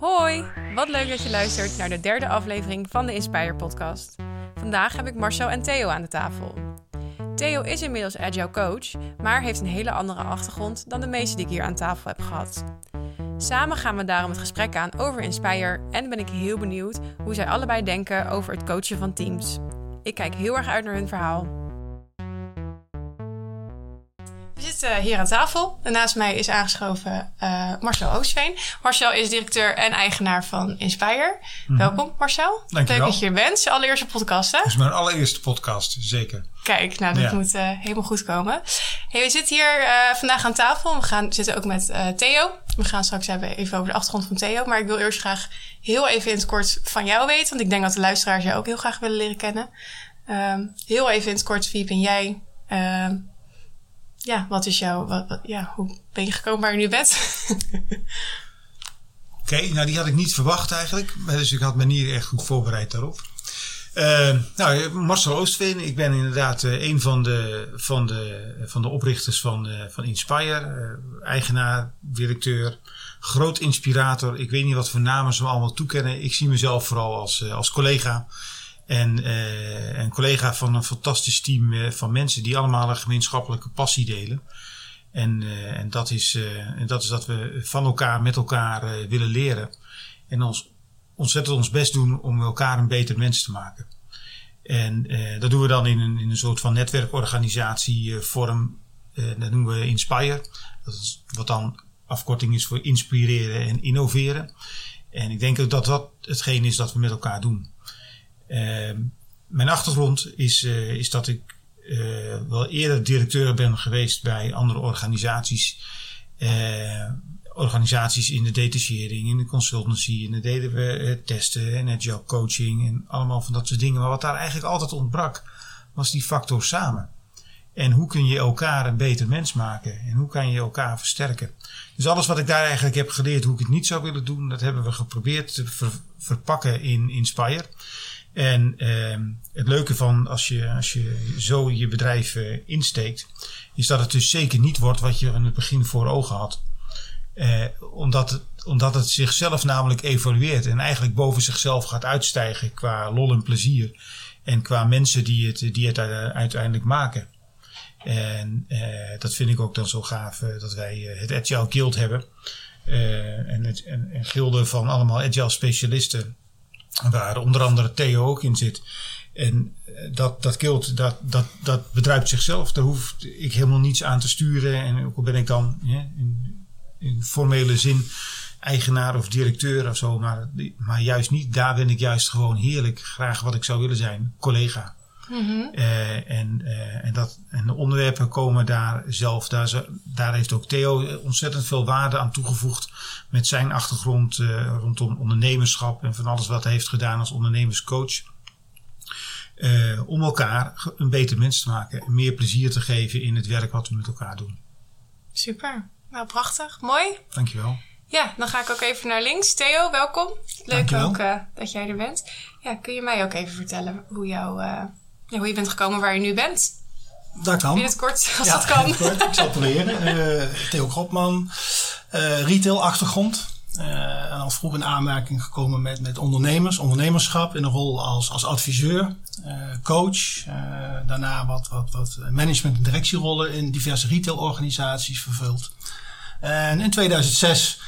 Hoi, wat leuk dat je luistert naar de derde aflevering van de Inspire podcast. Vandaag heb ik Marcel en Theo aan de tafel. Theo is inmiddels agile coach, maar heeft een hele andere achtergrond dan de meeste die ik hier aan tafel heb gehad. Samen gaan we daarom het gesprek aan over Inspire en ben ik heel benieuwd hoe zij allebei denken over het coachen van teams. Ik kijk heel erg uit naar hun verhaal. We zitten hier aan tafel. En naast mij is aangeschoven uh, Marcel Oostveen. Marcel is directeur en eigenaar van Inspire. Mhm. Welkom Marcel. Dank Leuk dat je er bent. Je allereerste podcast hè? Het is mijn allereerste podcast, zeker. Kijk, nou dat moet uh, helemaal goed komen. Hey, we zitten hier uh, vandaag aan tafel. We gaan, zitten ook met Theo. We gaan straks hebben even over de achtergrond van Theo. Maar ik wil eerst graag heel even in het kort van jou weten. Want ik denk dat de luisteraars jou ook heel graag willen leren kennen. Ehm, heel even in het kort, wie ben jij? Ehm, ja, wat is jouw, ja, hoe ben je gekomen waar je nu bent? Oké, nou die had ik niet verwacht eigenlijk. Dus ik had me niet echt goed voorbereid daarop. Uh, nou, Marcel Oostveen, ik ben inderdaad uh, een van de, van de, van de oprichters van, van Inspire. eigenaar, directeur, groot inspirator. Ik weet niet wat voor namen ze me allemaal toekennen. Ik zie mezelf vooral als, als collega. En uh, een collega van een fantastisch team uh, van mensen die allemaal een gemeenschappelijke passie delen. En, uh, en, dat, is, dat is dat we van elkaar met elkaar willen leren. En ons ontzettend ons best doen om elkaar een beter mens te maken. En dat doen we dan in een, in een soort van netwerkorganisatievorm. dat noemen we Inspire. Dat is wat dan afkorting is voor inspireren en innoveren. En ik denk dat dat hetgeen is dat we met elkaar doen. Ehm, mijn achtergrond is, uh, is dat ik uh, wel eerder directeur ben geweest bij andere organisaties. Uh, organisaties in de detachering, in de consultancy. En dan deden we testen en agile coaching en allemaal van dat soort dingen. Maar wat daar eigenlijk altijd ontbrak, was die factor samen. En hoe kun je elkaar een beter mens maken? En hoe kan je elkaar versterken? Dus alles wat ik daar eigenlijk heb geleerd, hoe ik het niet zou willen doen, dat hebben we geprobeerd te ver verpakken in Inspire. En uh, het leuke van als je, als je zo je bedrijf uh, insteekt, is dat het dus zeker niet wordt wat je in het begin voor ogen had. Uh, omdat, het, omdat het zichzelf namelijk evolueert en eigenlijk boven zichzelf gaat uitstijgen qua lol en plezier. En qua mensen die het, die het uiteindelijk maken. En uh, dat vind ik ook dan zo gaaf dat wij het Agile Guild hebben. en, het, en, en gilden van allemaal Agile specialisten Waar onder andere Theo ook in zit. En eh, dat, dat kilt, dat, dat, dat bedruipt zichzelf. Daar hoef ik helemaal niets aan te sturen. En ook al ben ik dan in, in formele zin eigenaar of directeur of zo. Maar, maar juist niet. Daar ben ik juist gewoon heerlijk graag wat ik zou willen zijn. Collega. Mm en, uh, en, dat, en de onderwerpen komen daar zelf. Daar, daar heeft ook Theo ontzettend veel waarde aan toegevoegd. Met zijn achtergrond uh, rondom ondernemerschap en van alles wat hij heeft gedaan als ondernemerscoach. om elkaar een beter mens te maken. En meer plezier te geven in het werk wat we met elkaar doen. Super. Nou, prachtig. Mooi. Dankjewel. Ja, dan ga ik ook even naar links. Theo, welkom. Leuk ook dat jij er bent. Ja, kun je mij ook even vertellen hoe jouw ja, hoe je bent gekomen waar je nu bent. Dat kan. In het kort, als dat kan. Kort. Ik zal het proberen. Uh, Theo Kropman, uh, retail achtergrond. Uh, al vroeg in aanmerking gekomen met, met ondernemers, ondernemerschap in een rol als, als adviseur, coach. daarna wat, wat, wat management- en directierollen in diverse retailorganisaties vervuld. En in 2006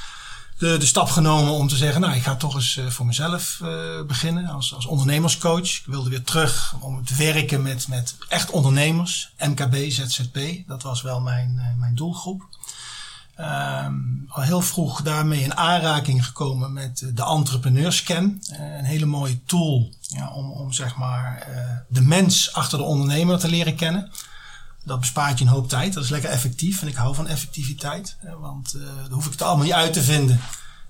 de, de stap genomen om te zeggen, nou, ik ga toch eens uh, voor mezelf uh, beginnen als, als ondernemerscoach. Ik wilde weer terug om te werken met, met echt ondernemers, MKB, ZZP. Dat was wel mijn, uh, mijn doelgroep. Um, al heel vroeg daarmee in aanraking gekomen met de entrepreneurscan. een hele mooie tool ja, om, om zeg maar de mens achter de ondernemer te leren kennen. Dat bespaart je een hoop tijd. Dat is lekker effectief. En ik hou van effectiviteit. Want uh, dan hoef ik het allemaal niet uit te vinden.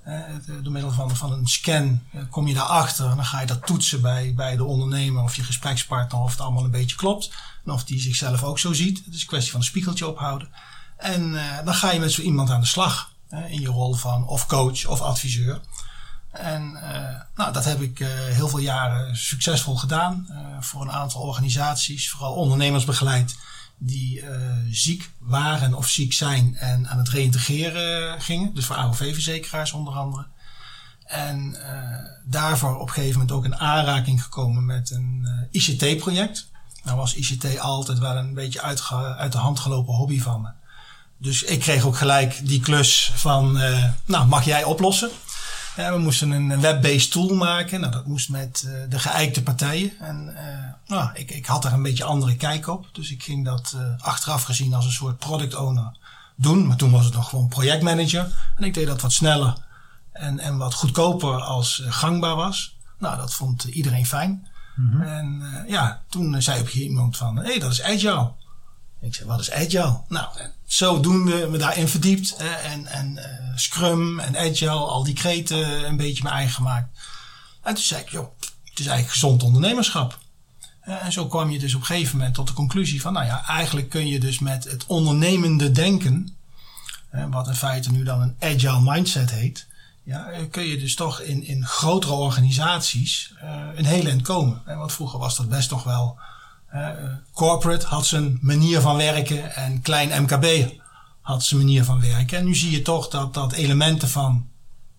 Uh, door middel van, van een scan uh, kom je daarachter. En dan ga je dat toetsen bij, bij de ondernemer of je gesprekspartner. Of het allemaal een beetje klopt. En of die zichzelf ook zo ziet. Het is een kwestie van een spiegeltje ophouden. En dan ga je met zo iemand aan de slag. in je rol van of coach of adviseur. En nou, dat heb ik heel veel jaren succesvol gedaan. voor een aantal organisaties. Vooral ondernemers begeleid die uh, ziek waren of ziek zijn en aan het reïntegreren gingen. Dus voor AOV-verzekeraars onder andere. En daarvoor op een gegeven moment ook in aanraking gekomen met een ICT-project. Nou was ICT altijd wel een beetje uit de hand gelopen hobby van me. Dus ik kreeg ook gelijk die klus van, nou mag jij oplossen? We moesten een web-based tool maken. Nou, dat moest met uh, de geëikte partijen. En uh, nou, ik, ik had daar een beetje andere kijk op. Dus ik ging dat uh, achteraf gezien als een soort product owner doen. Maar toen was het nog gewoon projectmanager. En ik deed dat wat sneller en, en wat goedkoper als gangbaar was. Nou, dat vond iedereen fijn. Mm -hmm. En ja, toen zei op iemand van, hé, hey, dat is agile. Ik zei, wat is agile? Nou, zodoende me daarin verdiept. En en uh, Scrum en Agile, al die kreten een beetje mijn eigen gemaakt. En toen zei ik, joh, het is eigenlijk gezond ondernemerschap. En zo kwam je dus op een gegeven moment tot de conclusie van, nou ja, eigenlijk kun je dus met het ondernemende denken, wat in feite nu dan een agile mindset heet, ja, kun je dus toch in, in grotere organisaties uh, een hele eind komen. Want vroeger was dat best toch wel corporate had zijn manier van werken en klein MKB had zijn manier van werken. En nu zie je toch dat, dat elementen van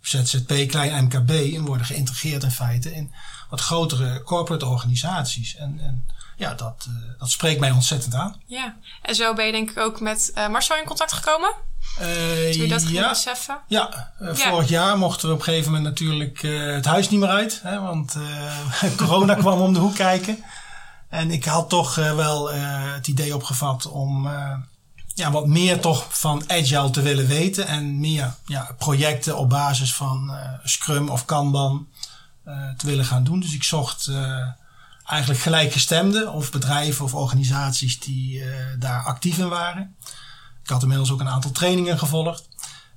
ZZP, klein MKB in worden geïntegreerd in feite in wat grotere corporate organisaties. En, en ja, dat, uh, dat spreekt mij ontzettend aan. Ja, en zo ben je denk ik ook met uh, Marcel in contact gekomen? Uh, je dat ja, beseffen? Ja, ja, vorig jaar mochten we op een gegeven moment natuurlijk het huis niet meer uit. Hè, want corona kwam om de hoek kijken. En ik had toch uh, wel uh, het idee opgevat om uh, ja, wat meer toch van Agile te willen weten. En meer ja, projecten op basis van Scrum of Kanban te willen gaan doen. Dus ik zocht eigenlijk gelijkgestemden of bedrijven of organisaties die daar actief in waren. Ik had inmiddels ook een aantal trainingen gevolgd.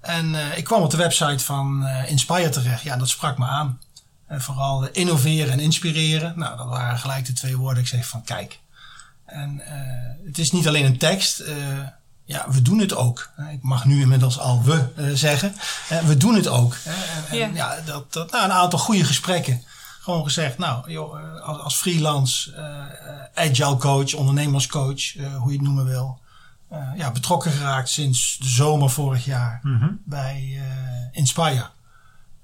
En ik kwam op de website van Inspire terecht. Ja, dat sprak me aan. En vooral innoveren en inspireren. Nou, dat waren gelijk de twee woorden. Ik zeg van kijk. En uh, het is niet alleen een tekst. Uh, ja, we doen het ook. Ik mag nu inmiddels al we uh, zeggen. we doen het ook. En, en ja, dat, dat, nou, een aantal goede gesprekken. Gewoon gezegd, nou, joh, als, als freelance, agile coach, ondernemerscoach, hoe je het noemen wil. ja, betrokken geraakt sinds de zomer vorig jaar mm -hmm. bij Inspire.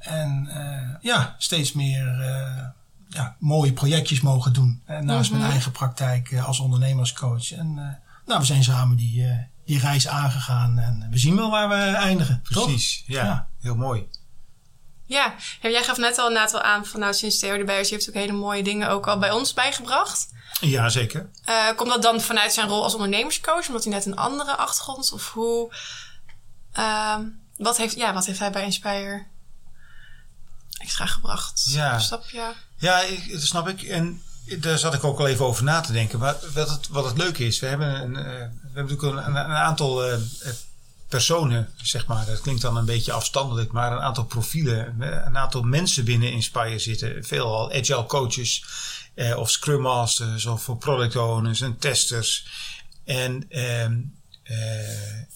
En uh, ja, steeds meer uh, ja, mooie projectjes mogen doen. En naast mm -hmm. mijn eigen praktijk uh, als ondernemerscoach. En nou, we zijn samen die, die reis aangegaan. En we zien wel waar we eindigen. Precies, ja, ja, Heel mooi. Ja, jij gaf net al een aantal aan van nou sinds Theo erbij is. Je heeft ook hele mooie dingen ook al bij ons bijgebracht. Ja, zeker. komt dat dan vanuit zijn rol als ondernemerscoach? Omdat hij net een andere achtergrond? Of hoe... Ehm, wat, heeft, ja, wat heeft hij bij Inspire extra gebracht. Ja. Snap je? Ja, ik, dat snap ik. En daar zat ik ook al even over na te denken. Maar wat het, wat het leuke is, we hebben, een, uh, we hebben natuurlijk een, een aantal uh, personen, zeg maar. Dat klinkt dan een beetje afstandelijk, maar een aantal profielen, een aantal mensen binnen Inspire zitten. Veelal agile coaches of scrum masters of product owners en testers. En, ehm,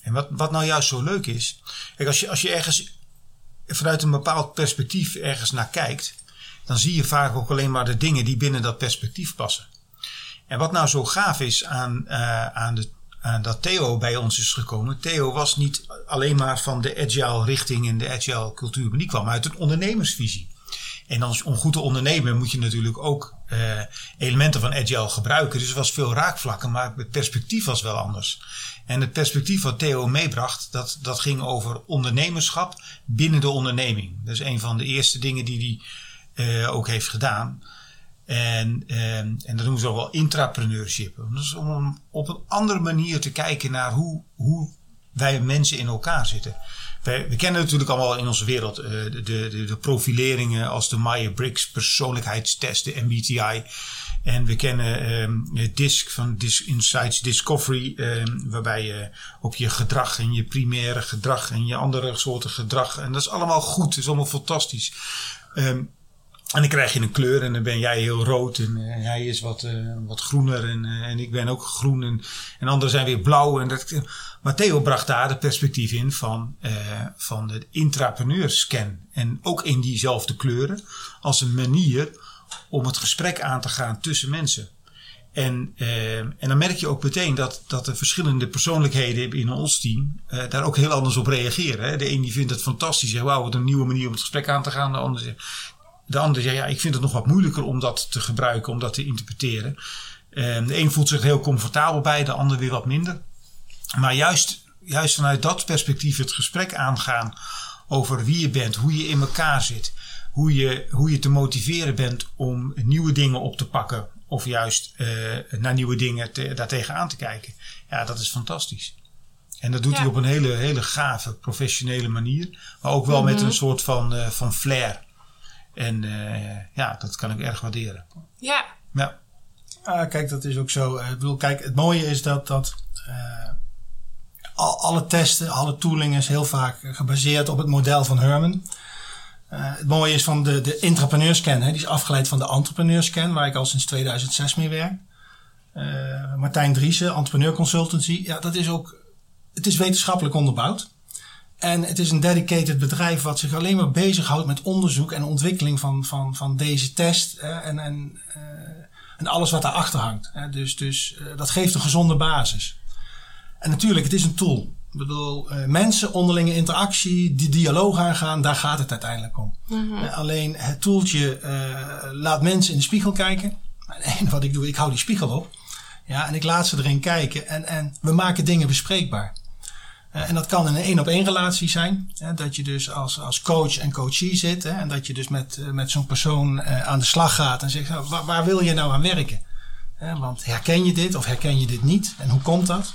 en wat, wat nou juist zo leuk is, kijk, als je, als je ergens vanuit een bepaald perspectief ergens naar kijkt, dan zie je vaak ook alleen maar de dingen die binnen dat perspectief passen. En wat nou zo gaaf is aan, uh, aan, de, aan dat Theo bij ons is gekomen. Theo was niet alleen maar van de agile richting en de agile cultuur, maar die kwam uit een ondernemersvisie. En als, om goed te ondernemen moet je natuurlijk ook uh, elementen van agile gebruiken. Dus er was veel raakvlakken, maar het perspectief was wel anders. En het perspectief wat Theo meebracht, dat, dat ging over ondernemerschap binnen de onderneming. Dat is een van de eerste dingen die hij uh, ook heeft gedaan. En, uh, en dat noemen ze ook wel intrapreneurship. Dus om op een andere manier te kijken naar hoe, hoe wij mensen in elkaar zitten. We, we kennen natuurlijk allemaal in onze wereld uh, de, de, de, profileringen als de Myers-Briggs persoonlijkheidstest, de MBTI. En we kennen um, DISC van Disc Insights Discovery, um, waarbij je op je gedrag en je primaire gedrag en je andere soorten gedrag. En dat is allemaal goed, het is allemaal fantastisch. Um, en dan krijg je een kleur en dan ben jij heel rood en uh, hij is wat, uh, wat groener en, uh, en ik ben ook groen en, en anderen zijn weer blauw. En dat, maar Theo bracht daar het perspectief in van, van de intrapreneurscan. En ook in diezelfde kleuren als een manier om het gesprek aan te gaan tussen mensen. En, uh, en dan merk je ook meteen dat, dat de verschillende persoonlijkheden in ons team uh, daar ook heel anders op reageren. Hè. De een die vindt het fantastisch, zegt wauw, wat een nieuwe manier om het gesprek aan te gaan. De ander zegt, de zegt ja, ik vind het nog wat moeilijker om dat te gebruiken, om dat te interpreteren. Uh, de een voelt zich heel comfortabel bij, de ander weer wat minder. Maar juist, juist vanuit dat perspectief het gesprek aangaan over wie je bent, hoe je in elkaar zit, hoe je, hoe je te motiveren bent om nieuwe dingen op te pakken of juist uh, naar nieuwe dingen te, daartegen aan te kijken. Ja, dat is fantastisch. En dat doet ja. hij op een hele, hele gave, professionele manier. Maar ook wel mm -hmm. met een soort van, uh, van flair. En uh, ja, dat kan ik erg waarderen. Ja. Ja. Ah, kijk, dat is ook zo. Ik bedoel, kijk, het mooie is dat, dat al, alle testen, alle tooling is heel vaak gebaseerd op het model van Herman. Uh, het mooie is van de, de intrapreneurscan, die is afgeleid van de entrepreneurscan, waar ik al sinds 2006 mee werk. Uh, Martijn Driessen, entrepreneur consultancy, ja, dat is ook, het is wetenschappelijk onderbouwd. En het is een dedicated bedrijf wat zich alleen maar bezighoudt met onderzoek en ontwikkeling van, van, van deze test en, en, uh, en alles wat daarachter hangt. Dus, dus dat geeft een gezonde basis. En natuurlijk, het is een tool. Ik bedoel, uh, mensen, onderlinge interactie, die dialoog aangaan, daar gaat het uiteindelijk om. Mm -hmm. uh, alleen het toeltje uh, laat mensen in de spiegel kijken. En wat ik doe, ik hou die spiegel op. Ja, en ik laat ze erin kijken. En, en we maken dingen bespreekbaar. en dat kan in een één op één relatie zijn. Hè, dat je dus als, als coach en coachie zit. Hè, en dat je dus met, met zo'n persoon aan de slag gaat. En zegt, nou, waar, waar, wil je nou aan werken? want herken je dit of herken je dit niet? En hoe komt dat?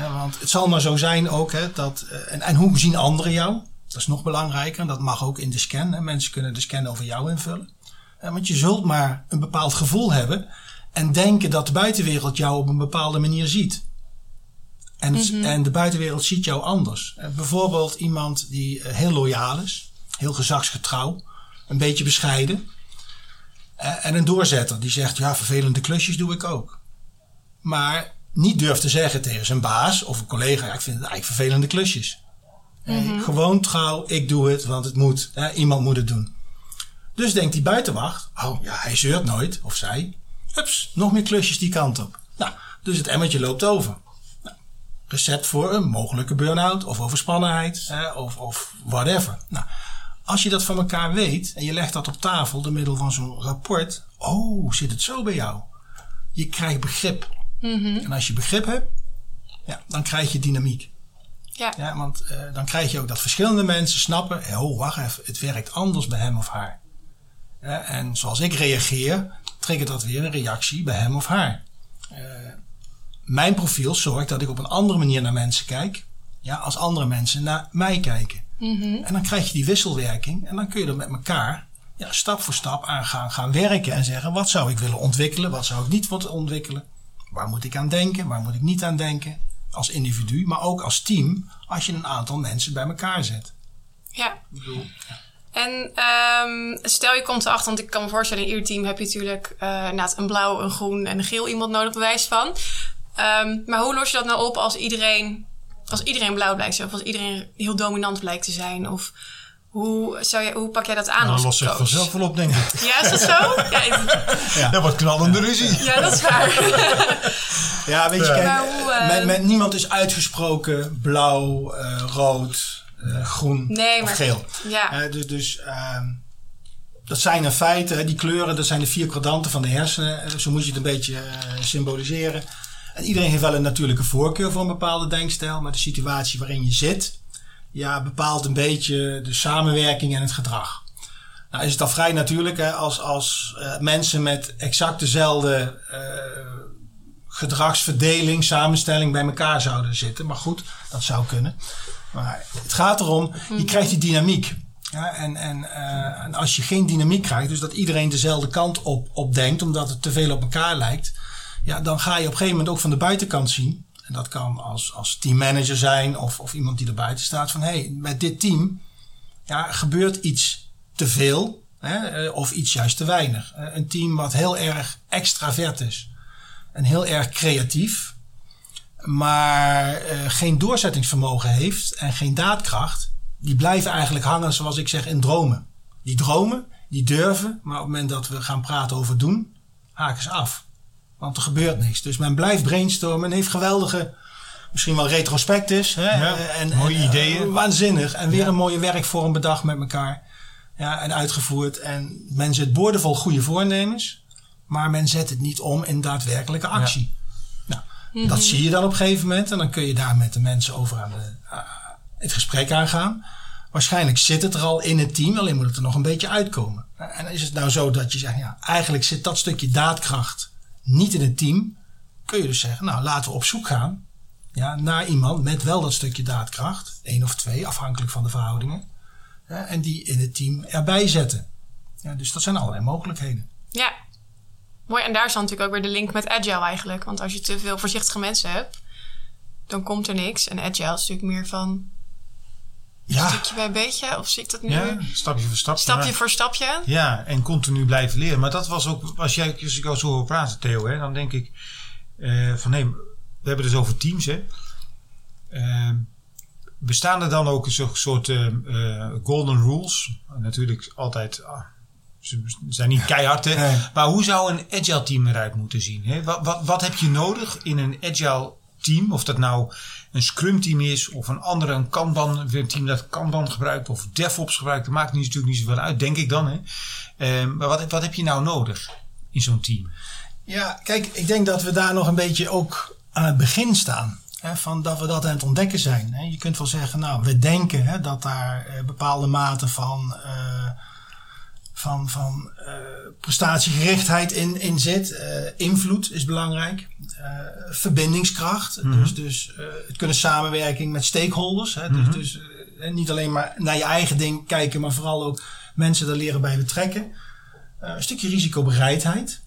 Want het zal maar zo zijn ook, hè, dat, uh, en, en hoe zien anderen jou? Dat is nog belangrijker. En dat mag ook in de scan. Hè. Mensen kunnen de scan over jou invullen. Want je zult maar een bepaald gevoel hebben. En denken dat de buitenwereld jou op een bepaalde manier ziet. En, mm-hmm. en de buitenwereld ziet jou anders. Uh, bijvoorbeeld iemand die heel loyaal is. Heel gezagsgetrouw. Een beetje bescheiden. en een doorzetter die zegt, ja, vervelende klusjes doe ik ook. Maar niet durft te zeggen tegen zijn baas of een collega: ja, ik vind het eigenlijk vervelende klusjes. Mm-hmm. Gewoon trouw, ik doe het, want het moet. Hè, iemand moet het doen. Dus denkt die buitenwacht: oh ja, hij zeurt nooit, of zij. Hups, nog meer klusjes die kant op. Nou, dus het emmertje loopt over. Nou, recept voor een mogelijke burn-out of overspannenheid hè, of, of whatever. Nou, als je dat van elkaar weet en je legt dat op tafel door middel van zo'n rapport. Oh, zit het zo bij jou? Je krijgt begrip. Mm-hmm. En als je begrip hebt, ja, dan krijg je dynamiek. Ja. ja want uh, dan krijg je ook dat verschillende mensen snappen, oh wacht even, het werkt anders bij hem of haar. Ja, en zoals ik reageer, triggert dat weer een reactie bij hem of haar. Uh, mijn profiel zorgt dat ik op een andere manier naar mensen kijk, ja, als andere mensen naar mij kijken. Mm-hmm. En dan krijg je die wisselwerking en dan kun je er met elkaar ja, stap voor stap aan gaan, gaan werken en zeggen, wat zou ik willen ontwikkelen, wat zou ik niet willen ontwikkelen. Waar moet ik aan denken? Waar moet ik niet aan denken? Als individu, maar ook als team, als je een aantal mensen bij elkaar zet. Ja. Ik bedoel, ja. En um, stel je komt erachter, want ik kan me voorstellen, in ieder team heb je natuurlijk uh, een blauw, een groen en een geel iemand nodig, bewijs van. Um, maar hoe los je dat nou op als iedereen, als iedereen blauw blijkt of als iedereen heel dominant blijkt te zijn? Of hoe, zou je, hoe pak jij dat aan? Nou, los zich vanzelf wel op, denk ik. Ja, is dat zo? Ja, ja. Dat wordt knallende ruzie. Ja, dat is waar. ja, weet je, kijk, hoe, uh, met, met, niemand is uitgesproken blauw, uh, rood, uh, groen nee, of maar, geel. Ja. dus dus dat zijn in feite, die kleuren, dat zijn de vier kwadranten van de hersenen. Zo moet je het een beetje symboliseren. En iedereen heeft wel een natuurlijke voorkeur voor een bepaalde denkstijl. Maar de situatie waarin je zit, ja, bepaalt een beetje de samenwerking en het gedrag. Nou is het al vrij natuurlijk hè, als, als uh, mensen met exact dezelfde uh, gedragsverdeling, samenstelling bij elkaar zouden zitten. Maar goed, dat zou kunnen. Maar het gaat erom, je krijgt die dynamiek. Ja, en, en, uh, en als je geen dynamiek krijgt, dus dat iedereen dezelfde kant op, op denkt, omdat het te veel op elkaar lijkt, ja, dan ga je op een gegeven moment ook van de buitenkant zien dat kan als, als teammanager zijn of, of iemand die er buiten staat. Van hé, hey, met dit team gebeurt iets te veel hè, of iets juist te weinig. Een team wat heel erg extravert is en heel erg creatief, maar uh, geen doorzettingsvermogen heeft en geen daadkracht. Die blijven eigenlijk hangen, zoals ik zeg, in dromen. Die dromen, die durven, maar op het moment dat we gaan praten over doen, haken ze af. Want er gebeurt niks. Dus men blijft brainstormen en heeft geweldige, misschien wel retrospectus. Hè? Ja, en, mooie en, ideeën. Uh, waanzinnig. En weer Ja. een mooie werkvorm bedacht met elkaar. Ja, en uitgevoerd. En men zet boordevol goede voornemens. Maar men zet het niet om in daadwerkelijke actie. Nou, dat zie je dan op een gegeven moment. En dan kun je daar met de mensen over aan de, uh, het gesprek aangaan. Waarschijnlijk zit het er al in het team, alleen moet het er nog een beetje uitkomen. En is het nou zo dat je zegt, ja, eigenlijk zit dat stukje daadkracht niet in het team. Kun je dus zeggen, nou laten we op zoek gaan ja, naar iemand met wel dat stukje daadkracht. één of twee, afhankelijk van de verhoudingen. En die in het team erbij zetten. Ja, dus dat zijn allerlei mogelijkheden. Ja. Mooi. En daar dan natuurlijk ook weer de link met agile eigenlijk. Want als je te veel voorzichtige mensen hebt, dan komt er niks. En agile is natuurlijk meer van Ja, stukje bij beetje. Of zie ik dat nu? Ja, stapje voor stapje. Stapje maar- voor stapje. Ja, en continu blijven leren. Maar dat was ook, als, jij, als ik jou zo hoor praten, Theo, hè, dan denk ik eh, van nee, we hebben het dus over teams. Hè. Eh, bestaan er dan ook een soort, soort eh, golden rules? Natuurlijk altijd, ah, ze zijn niet keihard, hè. Nee. maar hoe zou een agile team eruit moeten zien? Hè? Wat, wat, wat heb je nodig in een agile team? Of dat nou een scrum team is of een andere, een Kanban, team dat Kanban gebruikt of DevOps gebruikt, dat maakt natuurlijk niet zoveel uit, denk ik dan. Hè? Ehm, maar wat, wat heb je nou nodig in zo'n team? Ja, kijk, ik denk dat we daar nog een beetje ook aan het begin staan. Hè, van dat we dat aan het ontdekken zijn. Hè. Je kunt wel zeggen, nou, we denken hè, dat daar eh, bepaalde mate van, eh, van, van eh, prestatiegerichtheid in, in zit. Invloed is belangrijk. Eh, verbindingskracht. Dus, dus eh, het kunnen samenwerking met stakeholders. Hè. Dus, dus eh, niet alleen maar naar je eigen ding kijken, maar vooral ook mensen er leren bij betrekken. Een stukje risicobereidheid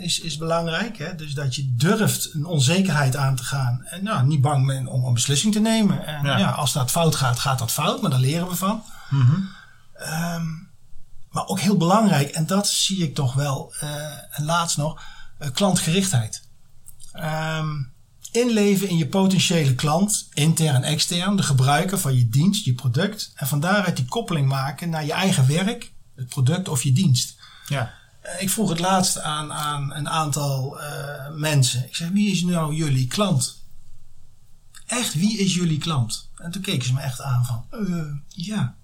is, is belangrijk. Hè? Dus dat je durft een onzekerheid aan te gaan. En nou, niet bang bent om een beslissing te nemen. En Ja. ja. als dat fout gaat, gaat dat fout. Maar daar leren we van. Ehm, maar ook heel belangrijk, en dat zie ik toch wel, en laatst nog, klantgerichtheid. Ehm, inleven in je potentiële klant, intern en extern, de gebruiker van je dienst, je product. En van daaruit die koppeling maken naar je eigen werk, het product of je dienst. Ja, Eh, Ik vroeg het laatst aan, aan een aantal eh, mensen. Ik zeg, wie is nou jullie klant? Echt, wie is jullie klant? En toen keken ze me echt aan van, eh, ja,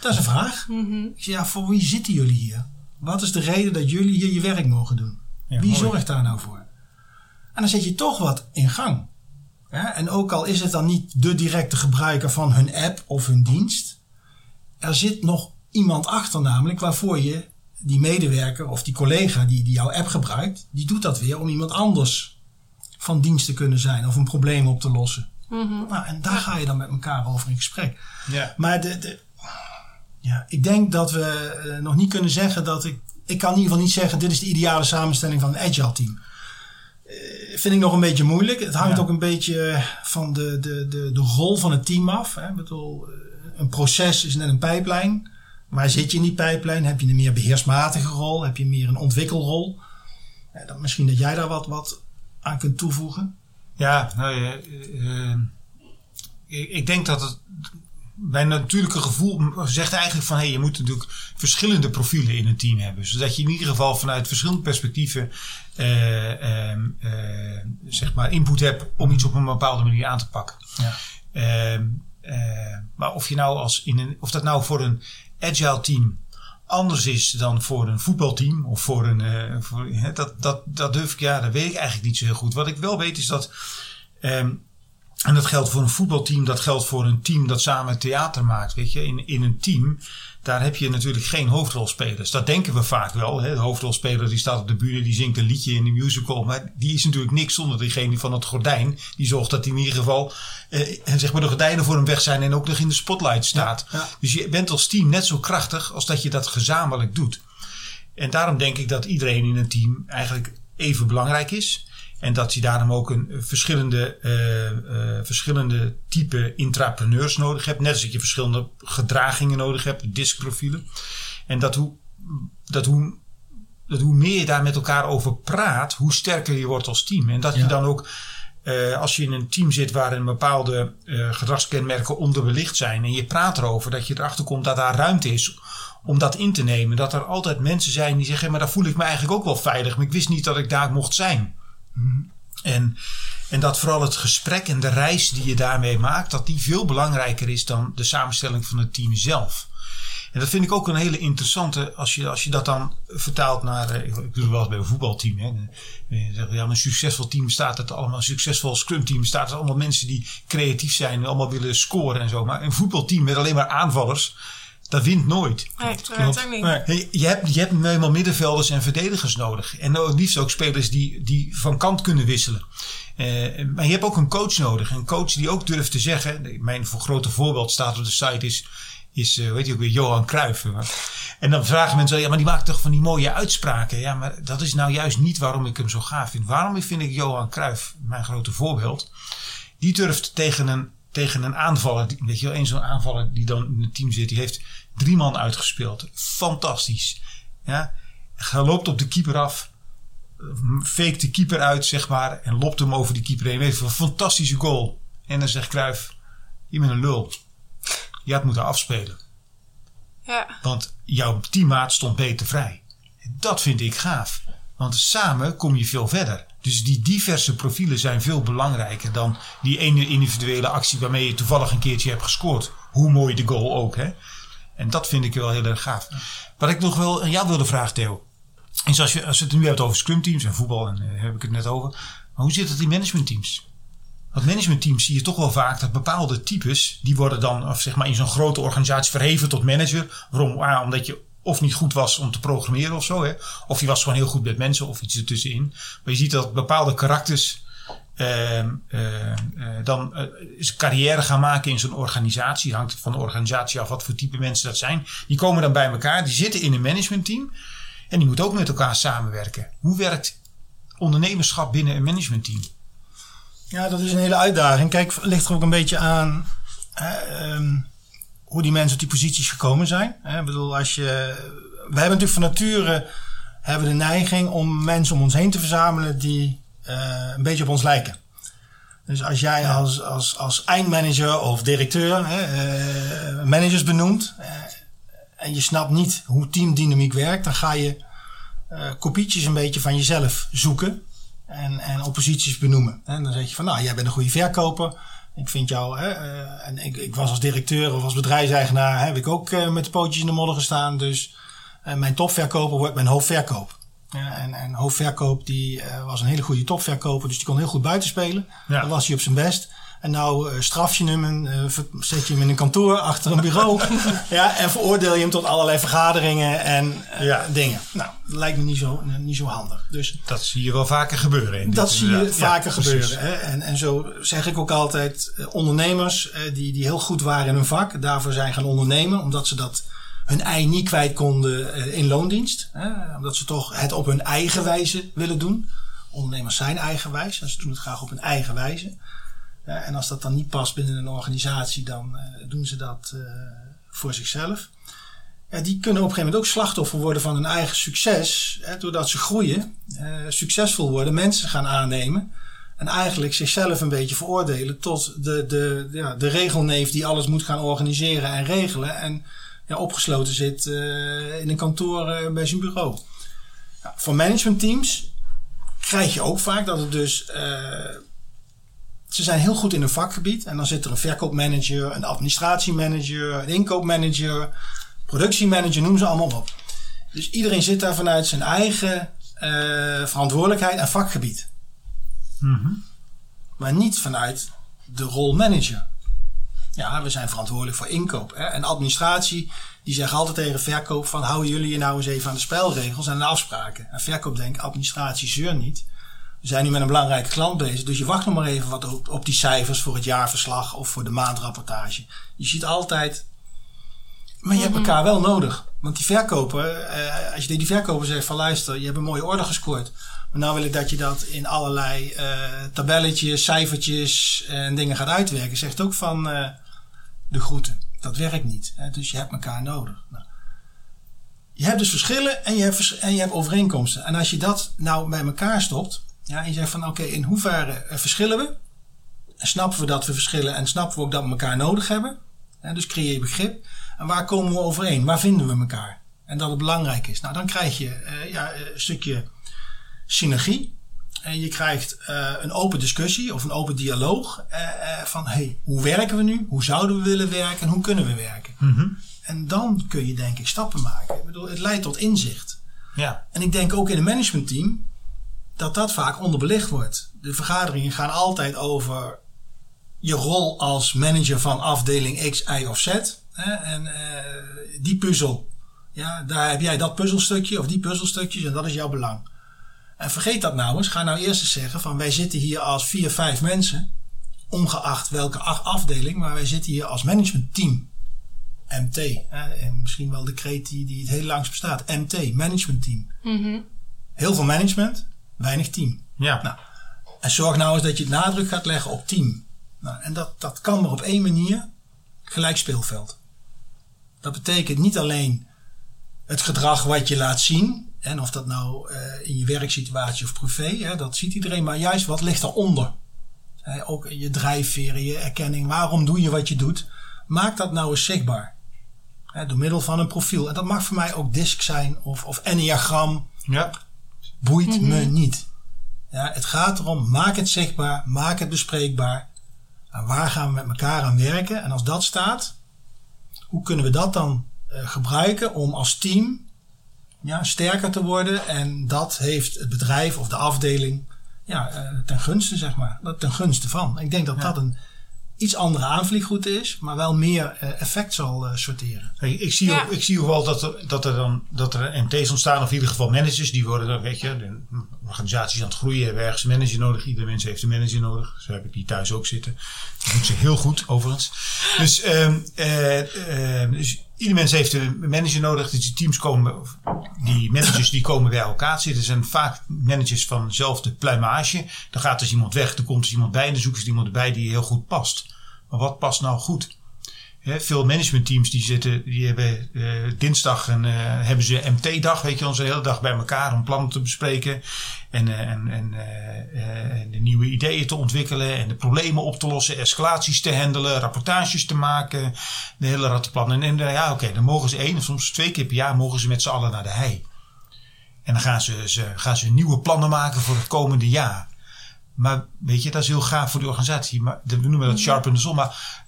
dat is een vraag. Ik zeg, ja, voor wie zitten jullie hier? Wat is de reden dat jullie hier je werk mogen doen? Ja, wie mooi. zorgt daar nou voor? En dan zet je toch wat in gang. Ja, en ook al is het dan niet de directe gebruiker van hun app of hun dienst, er zit nog iemand achter namelijk waarvoor je die medewerker of die collega die, die jouw app gebruikt, die doet dat weer om iemand anders van dienst te kunnen zijn of een probleem op te lossen. Nou, en daar ga je dan met elkaar over in gesprek. ja. Maar de, de, ja, ik denk dat we eh, nog niet kunnen zeggen dat ik. Ik kan in ieder geval niet zeggen: dit is de ideale samenstelling van een agile team. Eh, vind ik nog een beetje moeilijk. Het hangt Ja. ook een beetje van de, de, de, de rol van het team af. Hè. Ik bedoel, eh, een proces is net een pijplijn. Waar zit je in die pijplijn? Heb je een meer beheersmatige rol? Heb je meer een ontwikkelrol? Ja, dan misschien dat jij daar wat, wat aan kunt toevoegen. Ja, nou ja, eh, eh, ik, ik denk dat het mijn natuurlijke gevoel zegt eigenlijk van hey, je moet natuurlijk verschillende profielen in een team hebben. Zodat je in ieder geval vanuit verschillende perspectieven eh, ehm, eh, zeg maar input hebt om iets op een bepaalde manier aan te pakken. Ja. Ehm, eh, maar of, je nou als in een, of dat nou voor een agile team anders is dan voor een voetbalteam of voor een. voor, dat, dat, dat durf ik, ja, dat weet ik eigenlijk niet zo heel goed. Wat ik wel weet is dat. ehm, en dat geldt voor een voetbalteam, dat geldt voor een team dat samen theater maakt. Weet je, in, in een team, daar heb je natuurlijk geen hoofdrolspelers. Dat denken we vaak wel. Hè? De hoofdrolspeler die staat op de bühne, die zingt een liedje in de musical. Maar die is natuurlijk niks zonder diegene van het gordijn. Die zorgt dat hij in ieder geval eh, zeg maar de gordijnen voor hem weg zijn en ook nog in de spotlight staat. Ja, ja. Dus je bent als team net zo krachtig als dat je dat gezamenlijk doet. En daarom denk ik dat iedereen in een team eigenlijk even belangrijk is. En dat je daarom ook een eh, verschillende, eh, verschillende type intrapreneurs nodig hebt. Net als dat je verschillende gedragingen nodig hebt, diskprofielen. En dat hoe, dat hoe, dat hoe meer je daar met elkaar over praat, hoe sterker je wordt als team. En dat je dan ook, als je in een team zit waarin bepaalde gedragskenmerken onderbelicht zijn. En je praat erover, dat je erachter komt dat daar ruimte is om dat in te nemen. Dat er altijd mensen zijn die zeggen, maar daar voel ik me eigenlijk ook wel veilig. Maar ik wist niet dat ik daar mocht zijn. En, en dat vooral het gesprek en de reis die je daarmee maakt, dat die veel belangrijker is dan de samenstelling van het team zelf. En dat vind ik ook een hele interessante, als je, als je dat dan vertaalt naar, eh, ik doe het wel eens bij een voetbalteam. Hè. Ja, een succesvol team bestaat uit allemaal, een succesvol scrumteam bestaat uit allemaal mensen die creatief zijn, allemaal willen scoren en zo. Maar een voetbalteam met alleen maar aanvallers, dat wint nooit. Nee, dat niet. Je hebt, je hebt nu eenmaal middenvelders en verdedigers nodig. En het liefst ook spelers die, die van kant kunnen wisselen. Eh, maar je hebt ook een coach nodig. Een coach die ook durft te zeggen. Mijn voor grote voorbeeld staat op de site is, is eh, weet je ook weer, Johan Cruijff. En dan vragen mensen, ja, maar die maakt toch van die mooie uitspraken. Ja, maar dat is nou juist niet waarom ik hem zo gaaf vind. Waarom vind ik Johan Cruijff mijn grote voorbeeld? Die durft tegen een, tegen een aanvaller, die- weet je wel, een zo'n aanvaller die dan in het team zit, die heeft drie man uitgespeeld. Fantastisch. Ja, hij loopt op de keeper af, fake de keeper uit, zeg maar, en lopt hem over die keeper heen. Weet je, een fantastische goal. En dan zegt Cruijff, je bent een lul. Je had moeten afspelen. Ja. Want jouw teammaat stond beter vrij. Dat vind ik gaaf. Want samen kom je veel verder. Dus die diverse profielen zijn veel belangrijker dan die ene individuele actie waarmee je toevallig een keertje hebt gescoord. Hoe mooi de goal ook. Hè? En dat vind ik wel heel erg gaaf. Wat ik nog wel aan jou wilde vragen, Theo. Is als, je, als we het nu hebben over scrumteams en voetbal, en daar heb ik het net over. Maar hoe zit het in managementteams? Want managementteams zie je toch wel vaak dat bepaalde types, die worden dan of zeg maar in zo'n grote organisatie verheven tot manager. Waarom? Ah, omdat je of niet goed was om te programmeren of zo. Hè? Of je was gewoon heel goed met mensen of iets ertussenin. Maar je ziet dat bepaalde karakters ehm, eh, eh, dan eh, carrière gaan maken in zo'n organisatie. Hangt van de organisatie af wat voor type mensen dat zijn. Die komen dan bij elkaar, die zitten in een managementteam. En die moeten ook met elkaar samenwerken. Hoe werkt ondernemerschap binnen een managementteam? Ja, dat is een hele uitdaging. Kijk, ligt er ook een beetje aan hè, ehm, hoe die mensen op die posities gekomen zijn. Hè, ik bedoel, als je, we hebben natuurlijk van nature hebben de neiging om mensen om ons heen te verzamelen die eh, een beetje op ons lijken. Dus als jij als, als, als eindmanager of directeur hè, eh, managers benoemt eh, en je snapt niet hoe teamdynamiek werkt, dan ga je kopietjes een beetje van jezelf zoeken en, en opposities benoemen. En dan zeg je van, nou, jij bent een goede verkoper. Ik vind jou, hè, eh, en ik, ik was als directeur of als bedrijfseigenaar, heb ik ook eh, met de pootjes in de modder gestaan. Dus eh, mijn topverkoper wordt mijn hoofdverkoop. Ja, en, en hoofdverkoop die was een hele goede topverkoper, dus die kon heel goed buitenspelen. Ja. Dan was hij op zijn best. En nou eh, straf je hem en eh, zet je hem in een kantoor achter een bureau. ja, en veroordeel je hem tot allerlei vergaderingen en eh, Ja. dingen. Nou, dat lijkt me niet zo, niet zo handig. Dus Dat zie je wel vaker gebeuren. in dit dat zie je inderdaad. Vaker gebeuren. Hè? En, en zo zeg ik ook altijd, ondernemers die, die heel goed waren in hun vak, daarvoor zijn gaan ondernemen, omdat ze dat hun ei niet kwijt konden in loondienst. Hè? Omdat ze toch het op hun eigen wijze willen doen. Ondernemers zijn eigenwijs en ze doen het graag op hun eigen wijze. Ja, en als dat dan niet past binnen een organisatie, dan eh, doen ze dat eh, voor zichzelf. Die kunnen op een gegeven moment ook slachtoffer worden van hun eigen succes. Doordat ze groeien, eh, succesvol worden, mensen gaan aannemen. En eigenlijk zichzelf een beetje veroordelen tot de, de, ja, de regelneef die alles moet gaan organiseren en regelen. En ja, opgesloten zit eh, in een kantoor eh, bij zijn bureau. Ja, voor managementteams krijg je ook vaak dat het dus. eh, ze zijn heel goed in een vakgebied. En dan zit er een verkoopmanager, een administratiemanager, een inkoopmanager, productiemanager, noem ze allemaal op. Dus iedereen zit daar vanuit zijn eigen eh, verantwoordelijkheid en vakgebied. Mhm. Maar niet vanuit de rol manager. Ja, we zijn verantwoordelijk voor inkoop. Hè? En administratie, die zeggen altijd tegen verkoop van... houden jullie je nou eens even aan de spelregels en de afspraken. En verkoop denkt, administratie zeur niet. We zijn nu met een belangrijke klant bezig. Dus je wacht nog maar even wat op, op die cijfers voor het jaarverslag of voor de maandrapportage. Je ziet altijd... Maar je hebt elkaar wel nodig. Want die verkoper, eh, als je tegen die verkoper zegt van luister, je hebt een mooie order gescoord. Maar nou wil ik dat je dat in allerlei eh, tabelletjes, cijfertjes en dingen gaat uitwerken. Zegt ook van eh, de groeten. Dat werkt niet. Hè? Dus je hebt elkaar nodig. Nou, je hebt dus verschillen en je hebt, en je hebt overeenkomsten. En als je dat nou bij elkaar stopt. Ja, en je zegt van oké, in hoeverre eh, verschillen we? En snappen we dat we verschillen en snappen we ook dat we elkaar nodig hebben? Dus creëer je begrip. En waar komen we overeen? Waar vinden we elkaar? En dat het belangrijk is. Nou, dan krijg je eh, ja, een stukje synergie. En je krijgt uh, een open discussie of een open dialoog uh, van hey, hoe werken we nu? Hoe zouden we willen werken en hoe kunnen we werken? Mm -hmm. En dan kun je denk ik stappen maken. Ik bedoel, het leidt tot inzicht. Ja. En ik denk ook in een managementteam dat dat vaak onderbelicht wordt. De vergaderingen gaan altijd over je rol als manager van afdeling X, Y of Z. Hè? En die puzzel, ja, daar heb jij dat puzzelstukje of die puzzelstukjes en dat is jouw belang. En vergeet dat nou eens. Ga nou eerst eens zeggen van wij zitten hier als vier, vijf mensen. Ongeacht welke afdeling. Maar wij zitten hier als managementteam. MT. Hè, en misschien wel de kreet die, die het heel langs bestaat. MT, managementteam. Mm -hmm. Heel veel management, weinig team. Ja. Nou, en zorg nou eens dat je het nadruk gaat leggen op team. Nou, en dat, dat kan maar op één manier. Gelijk speelveld. Dat betekent niet alleen het gedrag wat je laat zien. En of dat nou uh, in je werksituatie of privé, hè, dat ziet iedereen. Maar juist wat ligt daaronder. Hè, ook je drijfveren, je erkenning. Waarom doe je wat je doet? Maak dat nou eens zichtbaar. Hè, door middel van een profiel. En dat mag voor mij ook DISC zijn of, of enneagram. Ja. Boeit mm -hmm. me niet. Ja, het gaat erom, maak het zichtbaar, maak het bespreekbaar. En waar gaan we met elkaar aan werken? En als dat staat, hoe kunnen we dat dan uh, gebruiken om als team ja, sterker te worden. En dat heeft het bedrijf of de afdeling ja, uh, ten gunste, zeg maar. Ten gunste van. Ik denk dat ja. dat een iets andere aanvliegroute is, maar wel meer uh, effect zal uh, sorteren. Ik, ik, zie ja. ook, ik zie ook wel dat er, dat er dan dat er MT's ontstaan, of in ieder geval managers, die worden dan, weet je, de organisaties aan het groeien, hebben ergens een manager nodig. Iedere mens heeft een manager nodig. Zo heb ik die thuis ook zitten. Dat doet ze heel goed, overigens. Dus, um, uh, dus ieder mens heeft een manager nodig. Dus die teams komen, die managers die komen bij elkaar zitten. zijn vaak managers van dezelfde pluimage. Dan gaat dus iemand weg, er komt dus iemand bij en dan zoeken ze iemand erbij die heel goed past. Maar wat past nou goed? Veel managementteams die zitten, die hebben uh, dinsdag en uh, hebben ze MT-dag, weet je, onze hele dag bij elkaar om plannen te bespreken en, uh, en, en, de nieuwe ideeën te ontwikkelen en de problemen op te lossen, escalaties te handelen, rapportages te maken, de hele rattenplan. En, en ja, oké, dan mogen ze één of soms twee keer per jaar mogen ze met z'n allen naar de hei. En dan gaan ze, ze, gaan ze nieuwe plannen maken voor het komende jaar. Maar weet je, dat is heel gaaf voor de organisatie. Maar we noemen dat sharp in de zon. Maar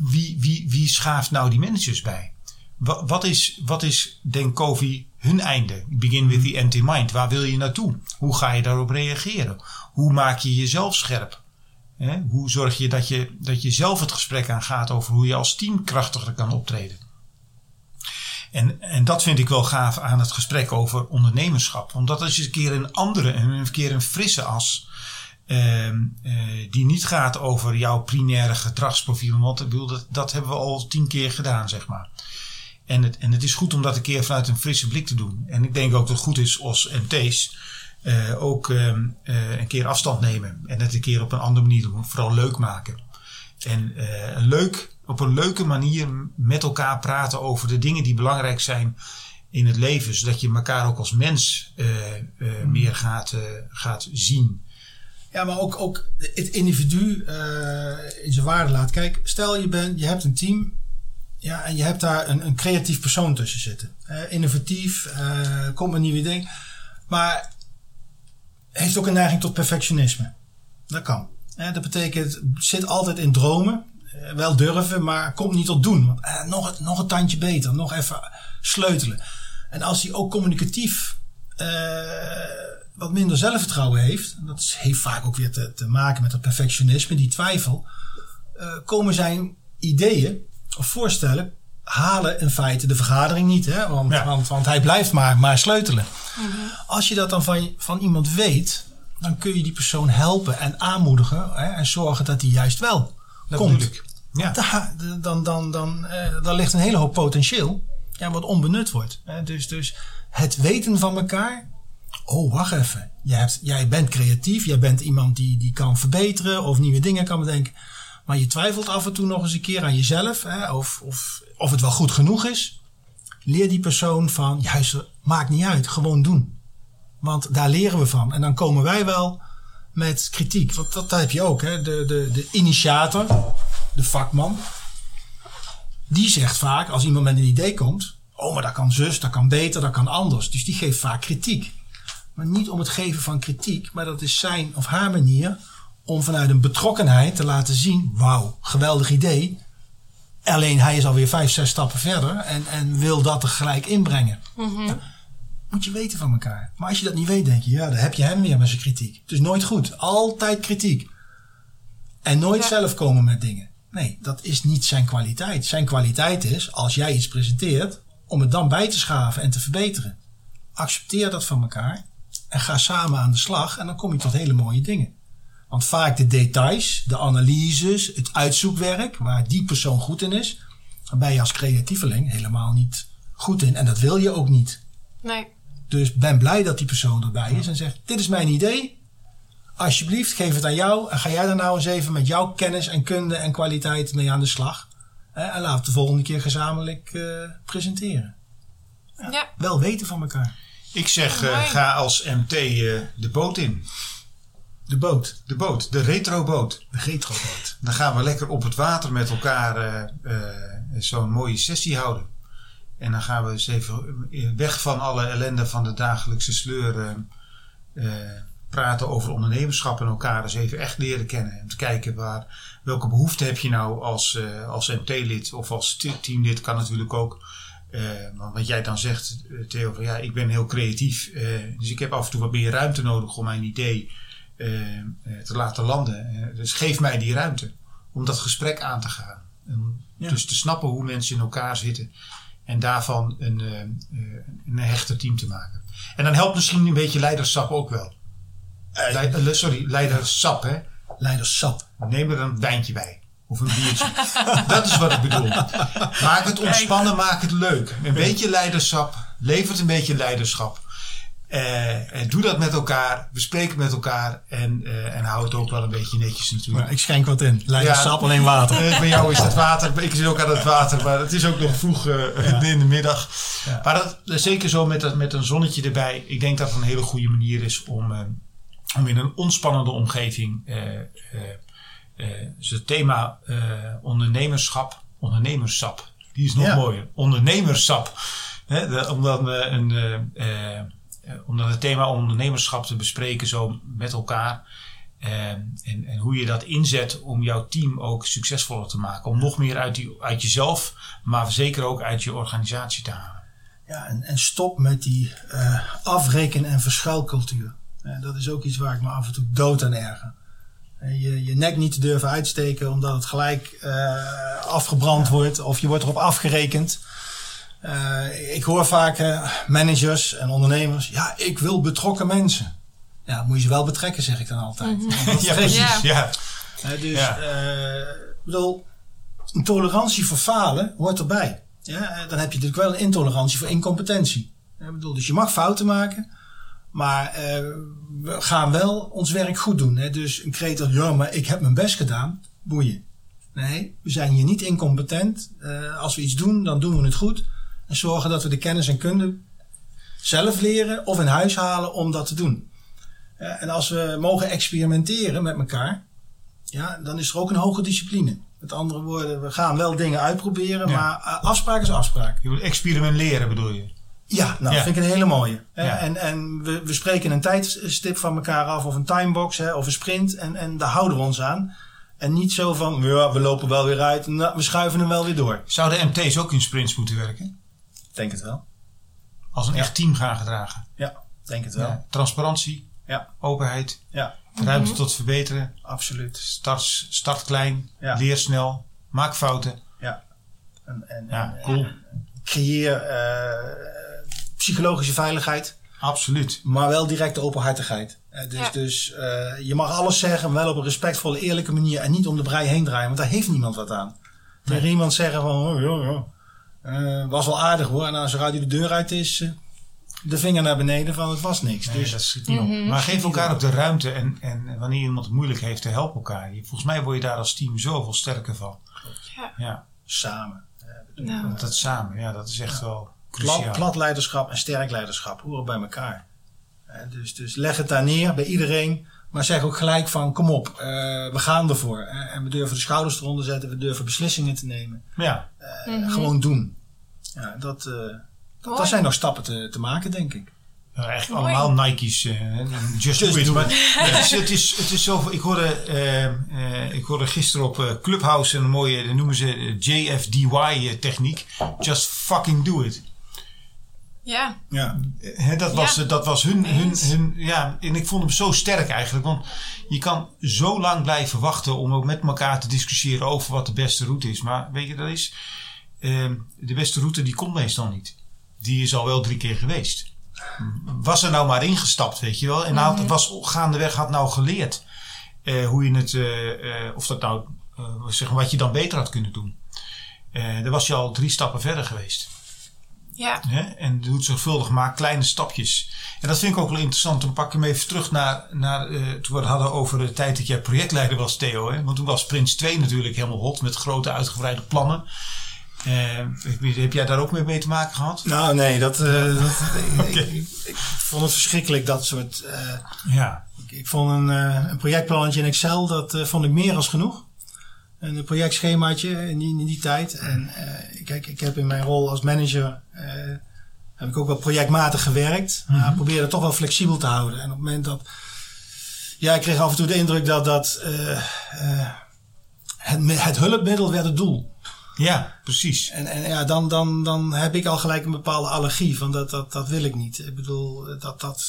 wie, wie, wie schaaft nou die managers bij? Wat, is, wat is denk hun einde? Begin with the empty mind. Waar wil je naartoe? Hoe ga je daarop reageren? Hoe maak je jezelf scherp? He? Hoe zorg je dat, je dat je zelf het gesprek aangaat over hoe je als team krachtiger kan optreden? En, en dat vind ik wel gaaf aan het gesprek over ondernemerschap. Want dat is een keer een andere, een keer een frisse as. Uh, uh, die niet gaat over jouw primaire gedragsprofiel. Want dat, hebben we al tien keer gedaan, zeg maar. En het, en het is goed om dat een keer vanuit een frisse blik te doen. En ik denk ook dat het goed is als MT's uh, ook een keer afstand nemen. En het een keer op een andere manier doen. Vooral leuk maken. En leuk, op een leuke manier met elkaar praten over de dingen die belangrijk zijn in het leven. Zodat je elkaar ook als mens meer gaat, gaat zien. Ja, maar ook, ook het individu uh, in zijn waarde laat. Kijk, stel je, bent, je hebt een team ja, en je hebt daar een, een creatief persoon tussen zitten. Uh, innovatief, uh, komt met nieuwe dingen. Maar heeft ook een neiging tot perfectionisme. Dat kan. dat betekent, zit altijd in dromen. wel durven, maar komt niet tot doen. Want, nog, nog een tandje beter, nog even sleutelen. En als hij ook communicatief wat minder zelfvertrouwen heeft, en dat heeft vaak ook weer te, te maken met dat perfectionisme, die twijfel, uh, komen zijn ideeën of voorstellen halen in feite de vergadering niet. Hè? Want, ja. want, want hij blijft maar, maar sleutelen. Mm -hmm. Als je dat dan van, van iemand weet, dan kun je die persoon helpen en aanmoedigen hè? en zorgen dat hij juist wel dat komt. Ja. Daar, dan, dan, dan, uh, daar ligt een hele hoop potentieel ja, wat onbenut wordt. Hè? Dus, dus het weten van elkaar oh, wacht even. Jij, jij bent creatief, jij bent iemand die, die kan verbeteren of nieuwe dingen kan bedenken. Maar je twijfelt af en toe nog eens een keer aan jezelf, hè, of, of, of het wel goed genoeg is. Leer die persoon van, juist, maakt niet uit, gewoon doen. Want daar leren we van. En dan komen wij wel met kritiek. Want dat, dat heb je ook, hè. De, de, de initiator, de vakman, die zegt vaak, als iemand met een idee komt, oh, maar dat kan zus, dat kan beter, dat kan anders. Dus die geeft vaak kritiek. Maar niet om het geven van kritiek, maar dat is zijn of haar manier om vanuit een betrokkenheid te laten zien: wauw, geweldig idee. Alleen hij is alweer vijf, zes stappen verder en, en wil dat er gelijk inbrengen. Ja, moet je weten van elkaar. Maar als je dat niet weet, denk je, ja, dan heb je hem weer met zijn kritiek. Het is nooit goed. Altijd kritiek. En nooit Ja. zelf komen met dingen. Nee, dat is niet zijn kwaliteit. Zijn kwaliteit is, als jij iets presenteert, om het dan bij te schaven en te verbeteren. Accepteer dat van elkaar en ga samen aan de slag en dan kom je tot hele mooie dingen. Want vaak de details, de analyses, het uitzoekwerk, waar die persoon goed in is, daar ben je als creatieveling helemaal niet goed in. En dat wil je ook niet. Nee. Dus ben blij dat die persoon erbij is en zegt: Dit is mijn idee. Alsjeblieft, geef het aan jou. En ga jij daar nou eens even met jouw kennis en kunde en kwaliteit mee aan de slag. En laten we de volgende keer gezamenlijk eh, presenteren. Ja. Wel weten van elkaar. Ik zeg, eh, Mooi. ga als MT eh, de boot in. De boot, De boot, de retroboot. de retroboot. Dan gaan we lekker op het water met elkaar eh, eh, zo'n mooie sessie houden. En dan gaan we eens even eh, weg van alle ellende van de dagelijkse sleur. eh, eh, praten over ondernemerschap en elkaar eens even echt leren kennen. En te kijken waar, welke behoefte heb je nou als, eh, als MT-lid of als te- teamlid kan natuurlijk ook. Eh, want wat jij dan zegt, eh, Theo, van ja, ik ben heel creatief. eh, dus ik heb af en toe wat meer ruimte nodig om mijn idee te laten landen. Dus geef mij die ruimte om dat gesprek aan te gaan. Ja. Dus te snappen hoe mensen in elkaar zitten. En daarvan een, een hechter team te maken. En dan helpt misschien een beetje leiderschap ook wel. Sorry, leidersap hè. Leiderschap. Neem er een wijntje bij. Of een biertje. dat is wat ik bedoel. Maak het ontspannen, maak het leuk. Een beetje leiderschap. Levert een beetje leiderschap. Eh, en doe dat met elkaar. Bespreek het met elkaar. En, eh, en hou het ook wel een beetje netjes natuurlijk. Maar ik schenk wat in. Leiderschap, Ja. alleen water. Eh, bij jou is het water. Ik zit ook aan het water. Maar het is ook nog vroeg in de middag. Ja. Maar dat, zeker zo met, met een zonnetje erbij. Ik denk dat het een hele goede manier is om, om in een ontspannende omgeving. Eh, dus het thema eh, ondernemerschap. Ondernemerschap. Die is nog Ja. mooier. Ondernemerschap. Hè, de- om, dan, eh, een, om dan het thema ondernemerschap te bespreken zo met elkaar. Eh, en, en hoe je dat inzet om jouw team ook succesvoller te maken. Om nog meer uit, die, uit jezelf, maar zeker ook uit je organisatie te halen. Ja, en, en stop met die eh afreken- en verschuilcultuur. Dat is ook iets waar ik me af en toe dood aan erger. Je, je nek niet te durven uitsteken omdat het gelijk eh, afgebrand wordt of je wordt erop afgerekend. Eh, ik hoor vaak eh, managers en ondernemers, ja, ik wil betrokken mensen. Ja, moet je ze wel betrekken, zeg ik dan altijd. Dat Ja, precies. Ja. Dus, Ja. bedoel, een tolerantie voor falen hoort erbij. Ja, dan heb je natuurlijk wel een intolerantie voor incompetentie. Ik bedoel, dus je mag fouten maken, maar eh, we gaan wel ons werk goed doen. Hè? Dus een kreet ja, maar ik heb mijn best gedaan, boeien. Nee, we zijn hier niet incompetent. Eh, als we iets doen, dan doen we het goed. En zorgen dat we de kennis en kunde zelf leren of in huis halen om dat te doen. Eh, en als we mogen experimenteren met elkaar, ja, dan is er ook een hoge discipline. Met andere woorden, we gaan wel dingen uitproberen, Ja. maar afspraak is afspraak. Je moet experimenteren bedoel je? Ja, nou, Ja. vind ik een hele mooie. Ja. En, en we, we spreken een tijdstip van elkaar af, of een timebox, hè, of een sprint, en, en daar houden we ons aan. En niet zo van, ja, we lopen wel weer uit, nou, we schuiven hem wel weer door. Zouden MT's ook in sprints moeten werken? Denk het wel. Als een Ja. echt team gaan gedragen? Ja, denk het wel. Ja. Transparantie, Ja, openheid, ja, ruimte tot verbeteren. absoluut. Start, start klein, Ja. leer snel, maak fouten. Ja. En, en, Ja, en- cool. creëer eh, psychologische veiligheid. Absoluut. Maar wel directe openhartigheid. Eh, dus Ja. dus eh, je mag alles zeggen, maar wel op een respectvolle, eerlijke manier. En niet om de brei heen draaien, want daar heeft niemand wat aan. Tegen iemand zeggen van, oh, ja, ja. eh, was wel aardig hoor. En als er uit de deur uit is, de vinger naar beneden van het was niks. Nee, dus dat schiet niet op. Maar geef elkaar ook de ruimte en, en wanneer iemand het moeilijk heeft, te helpen elkaar. Je- Volgens mij word je daar als team zoveel sterker van. Ja. Ja, samen. Nou, dat samen, ja, dat is echt wel Plat, cruciaal. plat leiderschap en sterk leiderschap horen bij elkaar. Dus, dus leg het daar neer bij iedereen. Maar zeg ook gelijk van, kom op, eh, we gaan ervoor. En we durven de schouders eronder zetten, we durven beslissingen te nemen. Ja, Eh, Gewoon doen. Ja, dat, eh, dat, zijn nog stappen te, te maken, denk ik. Eigenlijk Mooi. allemaal Nike's. eh, just, do it. Maar het, is, het, is, het is zo. Ik hoorde, ik hoorde gisteren op Clubhouse een mooie, dat noemen ze JFDY-techniek. Just fucking do it. Ja, Ja. Dat, was, Ja. dat was hun, hun, hun. Ja, en ik vond hem zo sterk eigenlijk. Want je kan zo lang blijven wachten om ook met elkaar te discussiëren over wat de beste route is. Maar weet je, dat is. ehm, de beste route die komt meestal niet. Die is al wel drie keer geweest. Was er nou maar ingestapt, weet je wel. En had, was gaandeweg had nou geleerd eh, hoe je het. eh, eh, of dat nou. zeg maar, wat je dan beter had kunnen doen. Dan was je al drie stappen verder geweest. Ja. Hè? En doet zorgvuldig maar kleine stapjes. En dat vind ik ook wel interessant. Dan pak ik hem even terug naar, naar eh, toen we het hadden over de tijd dat jij projectleider was, Theo. Hè? Want toen was Prins 2 natuurlijk helemaal hot met grote uitgebreide plannen. Eh, heb jij daar ook mee, mee te maken gehad? Nou, nee, dat, eh, dat, ik, ik, ik vond het verschrikkelijk, dat soort... eh, Ja. ik, ik vond een, een projectplannetje in Excel, dat vond ik meer als genoeg. Een projectschemaatje in die, in die tijd. En eh, kijk, ik heb in mijn rol als manager... eh, heb ik ook wel projectmatig gewerkt. Maar ik probeerde het toch wel flexibel te houden. En op het moment dat... Ja, ik kreeg af en toe de indruk dat, dat eh, het, het hulpmiddel werd het doel. Ja, precies. En, en ja, dan, dan, dan heb ik al gelijk een bepaalde allergie. Van dat, dat, dat wil ik niet. Ik bedoel, dat, dat,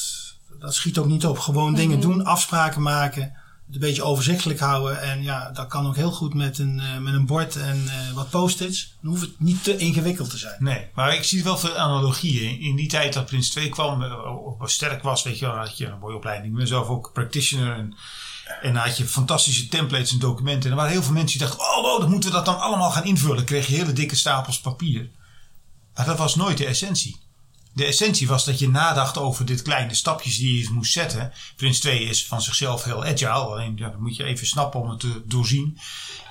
dat schiet ook niet op. Gewoon dingen doen, afspraken maken. Een beetje overzichtelijk houden. En ja, dat kan ook heel goed met een, eh, met een bord en eh, wat post-its. Dan hoeft het niet te ingewikkeld te zijn. Nee, maar ik zie wel veel analogieën. In die tijd dat Prins 2 kwam, eh, of sterk was, weet je wel, had je een mooie opleiding. Ik zelf ook practitioner. En, en dan had je fantastische templates en documenten. En er waren heel veel mensen die dachten, oh, wow, dan moeten we dat dan allemaal gaan invullen. Dan kreeg je hele dikke stapels papier. Maar dat was nooit de essentie. De essentie was dat je nadacht over dit kleine stapjes die je moest zetten. Prins 2 is van zichzelf heel agile. Alleen dat moet je even snappen om het te doorzien.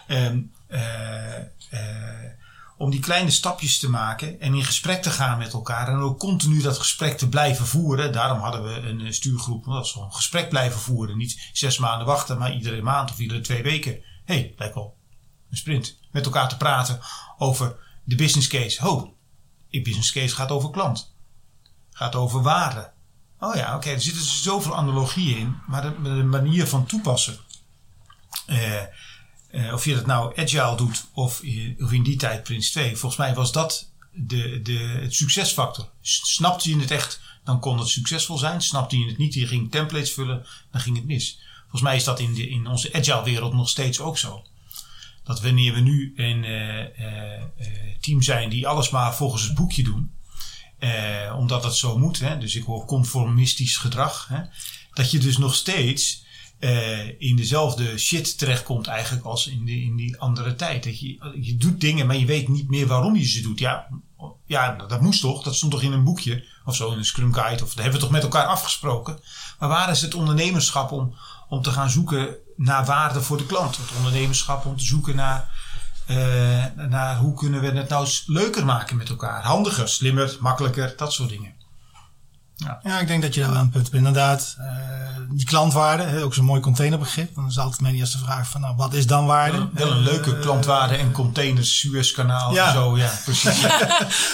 Ehm, eh, eh, om die kleine stapjes te maken en in gesprek te gaan met elkaar. En ook continu dat gesprek te blijven voeren. Daarom hadden we een eh, stuurgroep. Dat gewoon een gesprek blijven voeren. Niet zes maanden wachten, maar iedere maand of iedere twee weken. Hé, hey, lijkt wel een sprint. Met elkaar te praten over de business case. Oh, die business case gaat over klant. Gaat over waarde. Oh ja, oké, er zitten zoveel analogieën in. Maar de, manier van toepassen. eh, eh, of je dat nou agile doet of, of in die tijd Prins 2. Volgens mij was dat de, de, het succesfactor. Snapte je het echt, dan kon het succesvol zijn. Snapte je het niet, je ging templates vullen, dan ging het mis. Volgens mij is dat in, de, in onze agile wereld nog steeds ook zo. Dat wanneer we nu een eh, team zijn die alles maar volgens het boekje doen. Eh, omdat dat zo moet. Hè? Dus ik hoor conformistisch gedrag. Hè? Dat je dus nog steeds eh, in dezelfde shit terechtkomt eigenlijk als in, de, in die andere tijd. Dat je, je doet dingen, maar je weet niet meer waarom je ze doet. Ja, ja, dat moest toch? Dat stond toch in een boekje of zo, in een Scrum Guide. Of dat hebben we toch met elkaar afgesproken. Maar waar is het ondernemerschap om, om te gaan zoeken naar waarde voor de klant? Het ondernemerschap om te zoeken naar, naar hoe kunnen we het nou leuker maken met elkaar. Handiger, slimmer, makkelijker, dat soort dingen. Ja, ik denk dat je daar wel een punt hebt. Inderdaad, eh, die klantwaarde, hè, ook zo'n mooi containerbegrip. Dan is altijd mijn eerste vraag van, nou, wat is dan waarde? Wel een leuke Eh, klantwaarde en containers, Suezkanaal Ja. en zo. Ja, precies.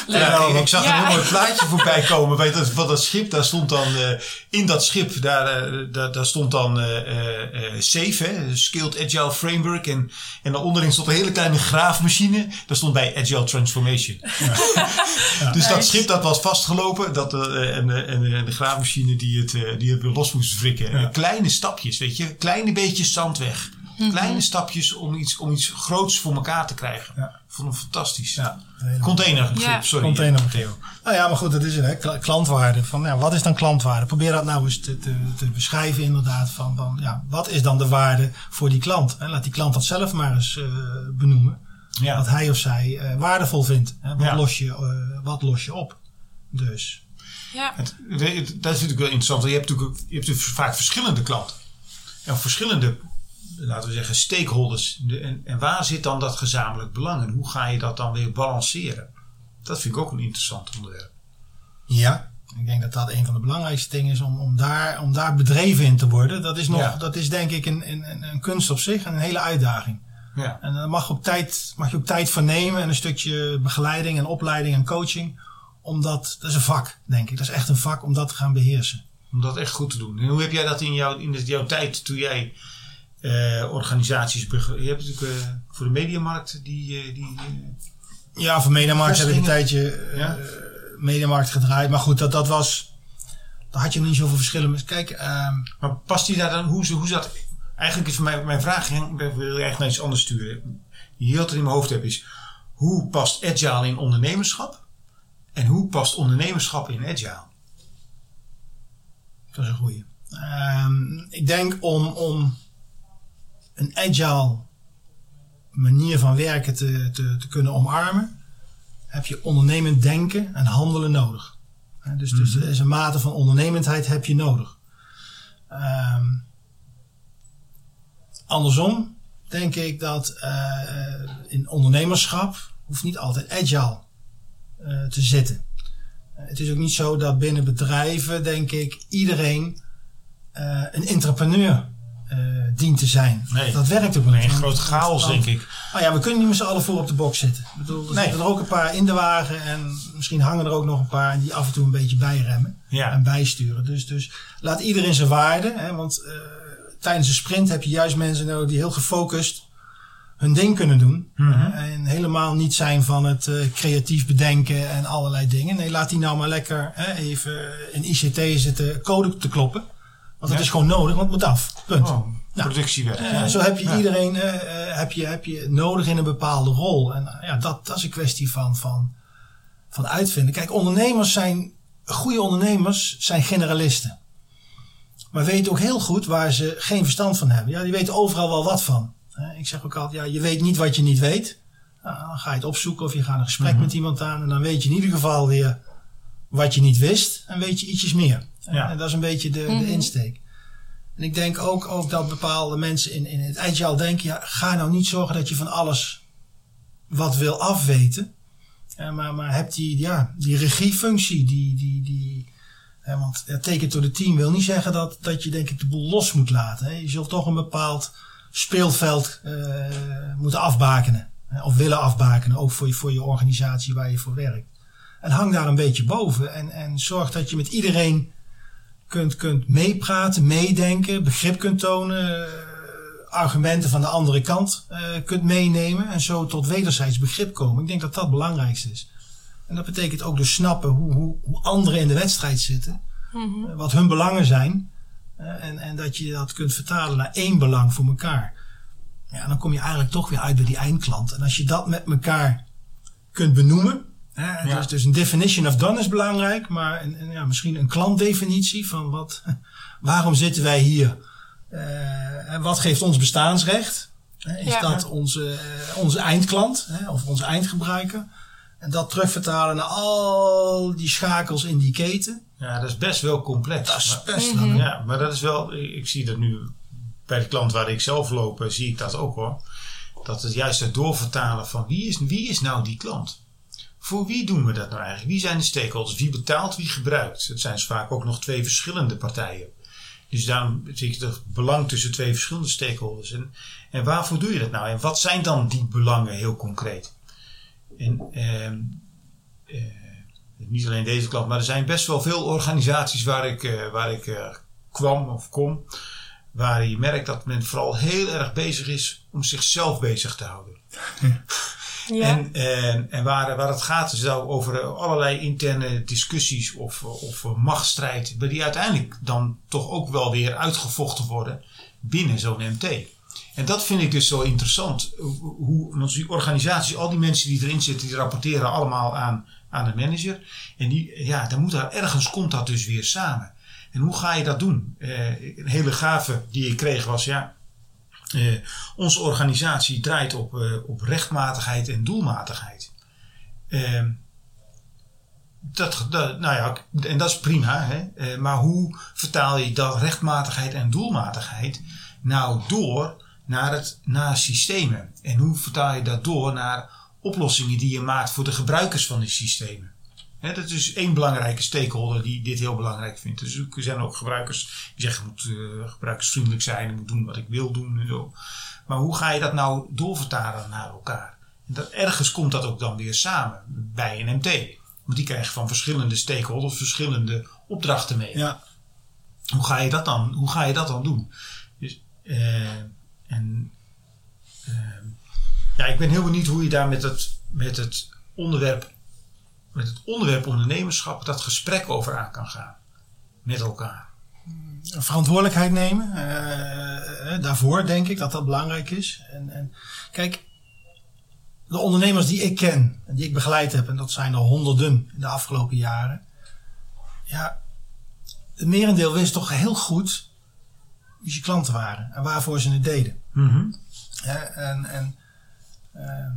Ja, ik, ik zag Ja. een heel mooi plaatje voorbij komen. Bij dat, van dat schip, daar stond dan... eh, in dat schip, daar, daar, daar stond dan eh eh, eh, SAFE, hè, Skilled Agile Framework. En, en daaronderin stond een hele kleine graafmachine. Daar stond bij Agile Transformation. Dus dat schip dat was vastgelopen. Dat, eh, en, de- en, de- en de graafmachine die het, eh, die het weer los moest wrikken. En Kleine stapjes, weet je. Kleine beetjes zand weg. Kleine stapjes om iets, om iets groots voor elkaar te krijgen. Ja. Ik vond hem fantastisch. Ja. Containerbegrip, Ja. sorry. Containerbegrip. Nou ja, maar goed, dat is het. Hè? Kla- Klantwaarde. Van, ja, wat is dan klantwaarde? Probeer dat nou eens te, te, te beschrijven inderdaad. Van, van, ja, wat is dan de waarde voor die klant? Hè? Laat die klant dat zelf maar eens eh, benoemen. Ja. Wat hij of zij eh, waardevol vindt. Hè? Wat, Ja. los je, eh, wat los je op? Dus. Ja. Het, dat is natuurlijk wel interessant. want Je hebt natuurlijk, je hebt natuurlijk vaak verschillende klanten. En verschillende, laten we zeggen, stakeholders. De- En, en waar zit dan dat gezamenlijk belang? En hoe ga je dat dan weer balanceren? Dat vind ik ook een interessant onderwerp. Ja. Ik denk dat dat een van de belangrijkste dingen is om, om, daar, om daar bedreven in te worden. Dat is, nog, Ja. dat is denk ik een, een, een kunst op zich en een hele uitdaging. Ja. En daar mag, ook tijd, mag je ook tijd voor nemen en een stukje begeleiding en opleiding en coaching. Omdat, dat is een vak, denk ik. Dat is echt een vak om dat te gaan beheersen. Om dat echt goed te doen. En hoe heb jij dat in, jouw in jouw tijd toen jij uh, organisaties... Je hebt natuurlijk uh, voor de mediamarkt die... Uh, die ja, voor Mediamarkt heb ik een tijdje ja? Mediamarkt gedraaid. Maar goed, dat, dat was... Daar had je niet zoveel verschillen. Kijk, ehm, maar past die daar dan... Hoe, hoe zat... Eigenlijk is mijn, mijn vraag... Ik wil je echt naar iets anders sturen. Die heel in mijn hoofd heb is... Hoe past agile in ondernemerschap? En hoe past ondernemerschap in agile? Dat is een goeie. Um, ik denk om, om een agile manier van werken te, te, te kunnen omarmen, heb je ondernemend denken en handelen nodig. Dus, dus er is een mate van ondernemendheid heb je nodig. Um, andersom denk ik dat uh, in ondernemerschap hoeft niet altijd agile te zitten. Het is ook niet zo dat binnen bedrijven, denk ik, iedereen uh, een entrepreneur uh, dient te zijn. Nee. Dat werkt ook niet. Nee, een grote chaos, denk ik. Nou ja, we kunnen niet met z'n allen voor op de box zitten. Ik bedoel, er nee. zitten er ook een paar in de wagen en misschien hangen er ook nog een paar en die af en toe een beetje bijremmen ja. en bijsturen. Dus, dus laat iedereen zijn waarde, hè, want uh, tijdens een sprint heb je juist mensen nodig die heel gefocust hun ding kunnen doen. Mm -hmm. En helemaal niet zijn van het uh, creatief bedenken en allerlei dingen. Nee, laat die nou maar lekker hè, even in ICT zitten code te kloppen. Want dat ja. is gewoon nodig, want het moet af. Punt. Oh, nou, productiewerk. Uh, zo heb je ja. iedereen uh, heb je, heb je nodig in een bepaalde rol. En ja, dat, dat is een kwestie van, van, van uitvinden. Kijk, ondernemers zijn, goede ondernemers zijn generalisten. Maar weten ook heel goed waar ze geen verstand van hebben. Ja, die weten overal wel wat van. Ik zeg ook altijd, ja, je weet niet wat je niet weet. Nou, dan ga je het opzoeken of je gaat een gesprek mm -hmm. met iemand aan. En dan weet je in ieder geval weer wat je niet wist. En weet je ietsjes meer. Ja. En dat is een beetje de, mm -hmm. de insteek. En ik denk ook, ook dat bepaalde mensen in, in het agile denken... Ja, ga nou niet zorgen dat je van alles wat wil afweten. Ja, maar, maar heb die, ja, die regiefunctie. Die, die, die, want ja, teken door de team wil niet zeggen dat, dat je denk ik de boel los moet laten. Hè. Je zult toch een bepaald speelveld uh, moeten afbakenen. Of willen afbakenen, ook voor je, voor je organisatie waar je voor werkt. En hang daar een beetje boven. En, en zorg dat je met iedereen kunt, kunt meepraten, meedenken, begrip kunt tonen. Uh, argumenten van de andere kant uh, kunt meenemen. En zo tot wederzijds begrip komen. Ik denk dat dat het belangrijkste is. En dat betekent ook dus snappen hoe, hoe, hoe anderen in de wedstrijd zitten. Mm -hmm. Wat hun belangen zijn. En, en dat je dat kunt vertalen naar één belang voor elkaar. Ja, dan kom je eigenlijk toch weer uit bij die eindklant. En als je dat met elkaar kunt benoemen. Hè, Ja. dus, dus een definition of done is belangrijk. Maar een, een, ja, misschien een klantdefinitie van wat, waarom zitten wij hier? Uh, en wat geeft ons bestaansrecht? Hè, is Ja. dat onze, uh, onze eindklant hè, of onze eindgebruiker? En dat terugvertalen naar al die schakels in die keten. Ja, dat is best wel complex. Dat is Maar- best Mhm. wel. Ja, maar dat is wel, ik zie dat nu bij de klant waar ik zelf loop, eh, zie ik dat ook hoor. Dat het juist het doorvertalen van wie is, wie is nou die klant? Voor wie doen we dat nou eigenlijk? Wie zijn de stakeholders? Wie betaalt, wie gebruikt? Het zijn vaak ook nog twee verschillende partijen. Dus daarom zie ik het belang tussen twee verschillende stakeholders. En, en waarvoor doe je dat nou? En wat zijn dan die belangen heel concreet? En ehm, eh, niet alleen deze klant, maar er zijn best wel veel organisaties waar ik, eh, waar ik eh, kwam of kom. Waar je merkt dat men vooral heel erg bezig is om zichzelf bezig te houden. Ja. En, en, en waar, waar het gaat is nou over allerlei interne discussies of, of machtsstrijd. Die uiteindelijk dan toch ook wel weer uitgevochten worden binnen zo'n MT. En dat vind ik dus zo interessant. Hoe, want die organisaties, al die mensen die erin zitten, die rapporteren allemaal aan, aan de manager. En die, ja, dan moet ergens komt dat dus weer samen. En hoe ga je dat doen? Eh, een hele gave die ik kreeg was, ja, eh, onze organisatie draait op, eh, op rechtmatigheid en doelmatigheid. Ehm, dat, nou ja, en dat is prima, hè? Maar hoe vertaal je dat rechtmatigheid en doelmatigheid nou door naar, het, naar systemen? En hoe vertaal je dat door naar oplossingen die je maakt voor de gebruikers van die systemen? Dat is één belangrijke stakeholder die dit heel belangrijk vindt. Dus er zijn ook gebruikers die zeggen: moet uh, gebruikersvriendelijk zijn, ik moet doen wat ik wil doen en zo. Maar hoe ga je dat nou doorvertalen naar elkaar? En dat, ergens komt dat ook dan weer samen bij een MT. Want die krijgen van verschillende stakeholders verschillende opdrachten mee. Ja. Hoe ga je dat dan, hoe ga je dat dan doen? Dus, eh, en, eh, ja, ik ben heel benieuwd hoe je daar met het, met het onderwerp, met het onderwerp ondernemerschap, dat gesprek over aan kan gaan. Met elkaar. verantwoordelijkheid nemen. eh, daarvoor denk ik dat dat belangrijk is. En, en kijk, de ondernemers die ik ken en die ik begeleid heb, en dat zijn er honderden in de afgelopen jaren. Ja, het merendeel wist toch heel goed wie zijn klanten waren en waarvoor ze het deden. Hè, en en eh,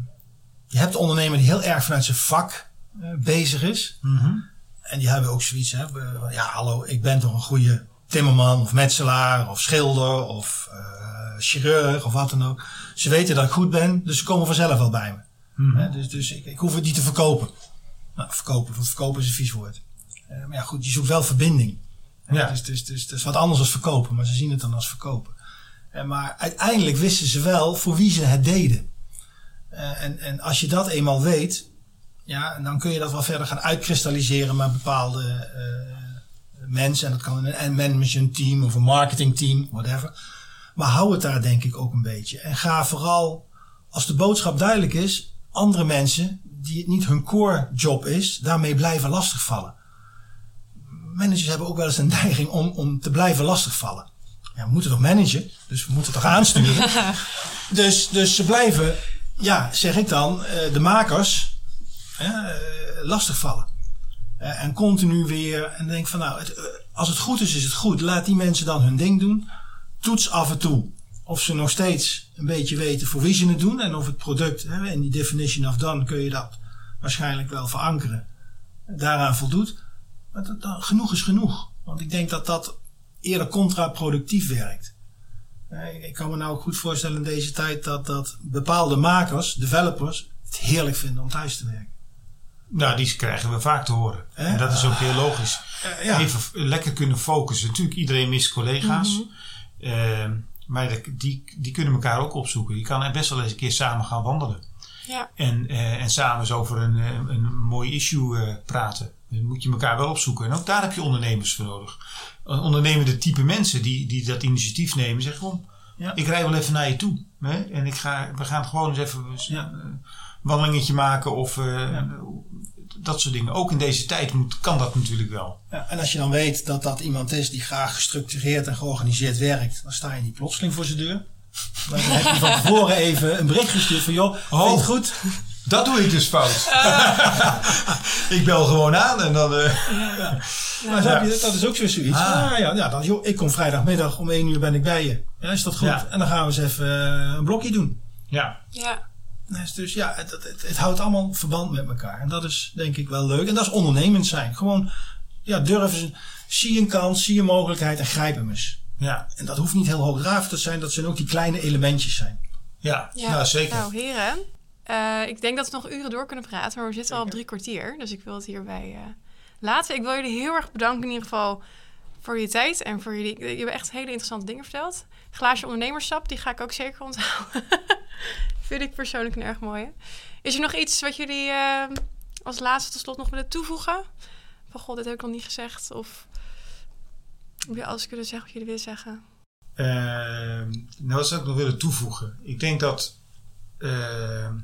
je hebt de ondernemer die heel erg vanuit zijn vak eh, bezig is. En die hebben ook zoiets, hè, ja hallo, ik ben toch een goede timmerman of metselaar of schilder of eh, chirurg of wat dan ook. Ze weten dat ik goed ben, dus ze komen vanzelf wel bij me. Hè, dus dus ik, ik hoef het niet te verkopen. Nou, verkopen, want verkopen is een vies woord. Eh, maar ja goed, je zoekt wel verbinding. Ja. Dus, dus, dus, het is wat anders als verkopen, maar ze zien het dan als verkopen. En maar uiteindelijk wisten ze wel voor wie ze het deden. Eh, en, en als je dat eenmaal weet, ja, en dan kun je dat wel verder gaan uitkristalliseren met bepaalde eh, mensen. En dat kan een, een managementteam of een marketingteam, whatever. Maar hou het daar denk ik ook een beetje. En ga vooral, als de boodschap duidelijk is, andere mensen die het niet hun core job is, daarmee blijven lastigvallen. Managers hebben ook wel eens een neiging om, om te blijven lastigvallen. Ja, we moeten toch managen, dus we moeten toch aansturen. dus, dus ze blijven, ja, zeg ik dan, eh, de makers eh, lastigvallen. Eh, en continu weer, en denk van nou, het, als het goed is, is het goed. Laat die mensen dan hun ding doen. Toets af en toe of ze nog steeds een beetje weten voor wie ze het doen. En of het product, in die definition of done kun je dat waarschijnlijk wel verankeren. Daaraan voldoet. Maar dat, dat- genoeg is genoeg. Want ik denk dat dat eerder contraproductief werkt. Eh, Ik kan me nou ook goed voorstellen in deze tijd dat, dat bepaalde makers, developers, het heerlijk vinden om thuis te werken. Nou, die krijgen we vaak te horen. En dat is ook heel logisch. Eh, ja. Even lekker kunnen focussen. Natuurlijk, iedereen mist collega's. Eh, maar die, die kunnen elkaar ook opzoeken. Je kan best wel eens een keer samen gaan wandelen. Ja. En, eh, en samen eens over een, een mooi issue eh, praten. Moet je elkaar wel opzoeken. En ook daar heb je ondernemers voor nodig. Een ondernemende type mensen die, die dat initiatief nemen. Zeggen kom, Ja. ik rij wel even naar je toe. Hè? En ik ga, we gaan gewoon eens even Ja. een wandelingetje maken. Of eh, dat soort dingen. Ook in deze tijd moet, kan dat natuurlijk wel. Ja, en als je dan weet dat dat iemand is die graag gestructureerd en georganiseerd werkt, dan sta je niet plotseling voor zijn deur. Maar dan heb je van tevoren even een bericht gestuurd van joh, Oh. goed? Dat doe ik dus fout. ik bel gewoon aan en dan... eh, Maar snap je, dat is ook weer zoiets. Ah. Ah, ja, ja, dan, joh, ik kom vrijdagmiddag om 1 uur ben ik bij je. Ja, is dat goed? Ja. En dan gaan we eens even eh, een blokje doen. ja. Ja. Dus, dus ja, het, het, het, het houdt allemaal verband met elkaar. En dat is denk ik wel leuk. En dat is ondernemend zijn. Gewoon ja, durven, ze- zie een kans, zie een mogelijkheid en grijp hem eens. Ja, En dat hoeft niet heel hoogdravend te zijn. Dat zijn ook die kleine elementjes zijn. ja, Ja. nou, zeker. Nou, heren. Eh, ik denk dat we nog uren door kunnen praten, maar we zitten al op drie kwartier. Dus ik wil het hierbij eh, laten. Ik wil jullie heel erg bedanken in ieder geval voor je tijd. En voor jullie... Je hebt echt hele interessante dingen verteld. Glaasje ondernemerschap, die ga ik ook zeker onthouden. Vind ik persoonlijk een erg mooie. Is er nog iets wat jullie eh, als laatste tot slot nog willen toevoegen? Van god, dit heb ik nog niet gezegd. Of heb je alles kunnen zeggen wat jullie willen zeggen? Ehm, nou, wat zou ik nog willen toevoegen? Ik denk dat ehm,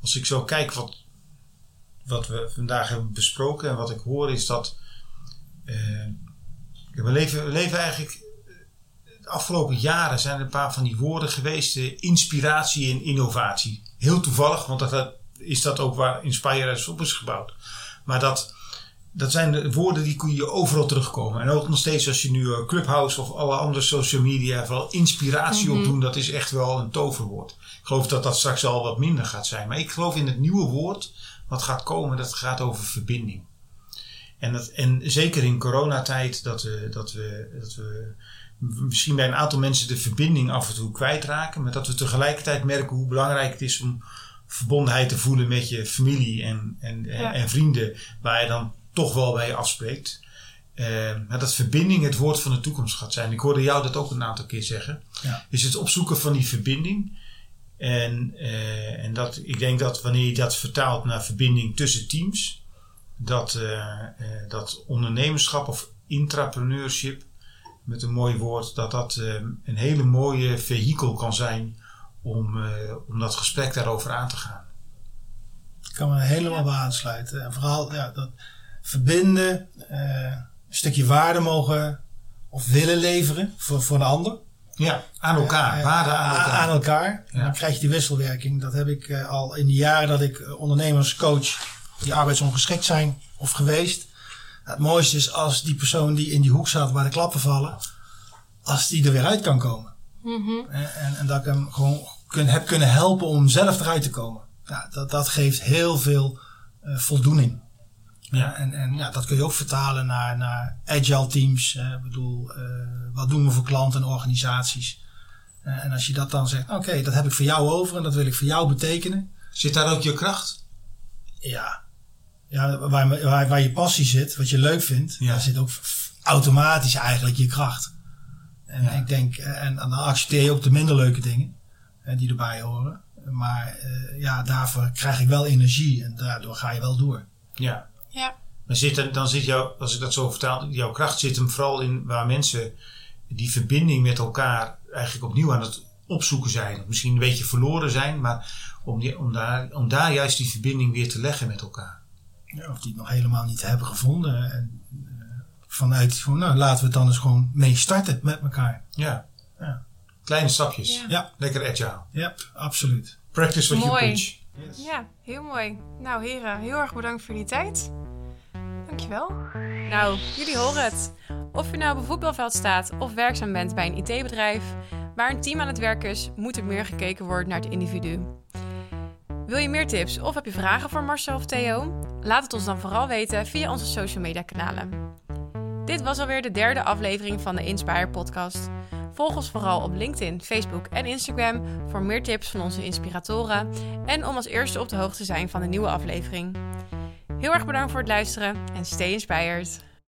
als ik zo kijk wat, wat we vandaag hebben besproken en wat ik hoor, is dat ja, we, leven, leven eigenlijk. De afgelopen jaren zijn er een paar van die woorden geweest: eh, inspiratie en innovatie. Heel toevallig, want dat, is dat ook waar Inspire is is gebouwd. Maar dat, dat zijn de woorden die kun je overal terugkomen. En ook nog steeds als je nu eh, Clubhouse of alle andere social media vooral inspiratie opdoen, dat is echt wel een toverwoord. Ik geloof dat dat straks al wat minder gaat zijn. Maar ik geloof in het nieuwe woord wat gaat komen, dat gaat over verbinding. En, dat, en zeker in coronatijd dat we, dat, we, dat we misschien bij een aantal mensen de verbinding af en toe kwijtraken. Maar dat we tegelijkertijd merken hoe belangrijk het is om verbondenheid te voelen met je familie en, en, en, Ja. en vrienden. Waar je dan toch wel bij je afspreekt. Eh, maar dat verbinding het woord van de toekomst gaat zijn. Ik hoorde jou dat ook een aantal keer zeggen. Ja. Is het opzoeken van die verbinding. En, eh, en dat, ik denk dat wanneer je dat vertaalt naar verbinding tussen teams. dat, eh, eh, dat ondernemerschap of intrapreneurship, met een mooi woord, dat dat eh, een hele mooie vehikel kan zijn om, om dat gesprek daarover aan te gaan. Ik kan me er helemaal bij aansluiten. En vooral ja, dat verbinden, eh, een stukje waarde mogen of willen leveren voor, voor de ander. Ja, aan elkaar, Eh, waarde aan elkaar. Aan elkaar. Ja. Dan krijg je die wisselwerking. Dat heb ik eh, al in de jaren dat ik ondernemers coach die arbeidsongeschikt zijn of geweest. Het mooiste is als die persoon die in die hoek zat waar de klappen vallen, als die er weer uit kan komen. En, en, en dat ik hem gewoon kun, heb kunnen helpen om zelf eruit te komen. Ja, dat, dat geeft heel veel eh, voldoening. Ja, en en ja, dat kun je ook vertalen naar, naar agile teams. Ik bedoel, eh, wat doen we voor klanten en organisaties? Eh, en als je dat dan zegt, oké, dat heb ik voor jou over en dat wil ik voor jou betekenen. Zit daar ook je kracht? Ja, ja waar, waar, waar je passie zit, wat je leuk vindt, Ja. daar zit ook automatisch eigenlijk je kracht. En Ja. ik denk, eh, en, en dan accepteer je ook de minder leuke dingen eh, die erbij horen. Maar ja, daarvoor krijg ik wel energie en daardoor ga je wel door. Ja. Ja. Maar zit er, dan zit jouw, als ik dat zo vertaal, jouw kracht zit hem vooral in waar mensen die verbinding met elkaar eigenlijk opnieuw aan het opzoeken zijn. Of misschien een beetje verloren zijn, maar om, die, om, daar, om daar juist die verbinding weer te leggen met elkaar. Ja, of die het nog helemaal niet hebben gevonden. En eh, vanuit, van, nou, laten we het dan eens gewoon mee starten met elkaar. Ja. Ja. Kleine stapjes. Ja. Ja, Lekker agile. ja absoluut. Practice what Mooi. you preach. Ja, heel mooi. Nou heren, heel erg bedankt voor die tijd. Dankjewel. Nou, jullie horen het. Of je nou op een voetbalveld staat of werkzaam bent bij een IT-bedrijf, waar een team aan het werk is, moet er meer gekeken worden naar het individu. Wil je meer tips of heb je vragen voor Marcel of Theo? Laat het ons dan vooral weten via onze social media kanalen. Dit was alweer de derde aflevering van de Inspire podcast. Volg ons vooral op LinkedIn, Facebook en Instagram voor meer tips van onze inspiratoren en om als eerste op de hoogte te zijn van de nieuwe aflevering. Heel erg bedankt voor het luisteren en stay inspired.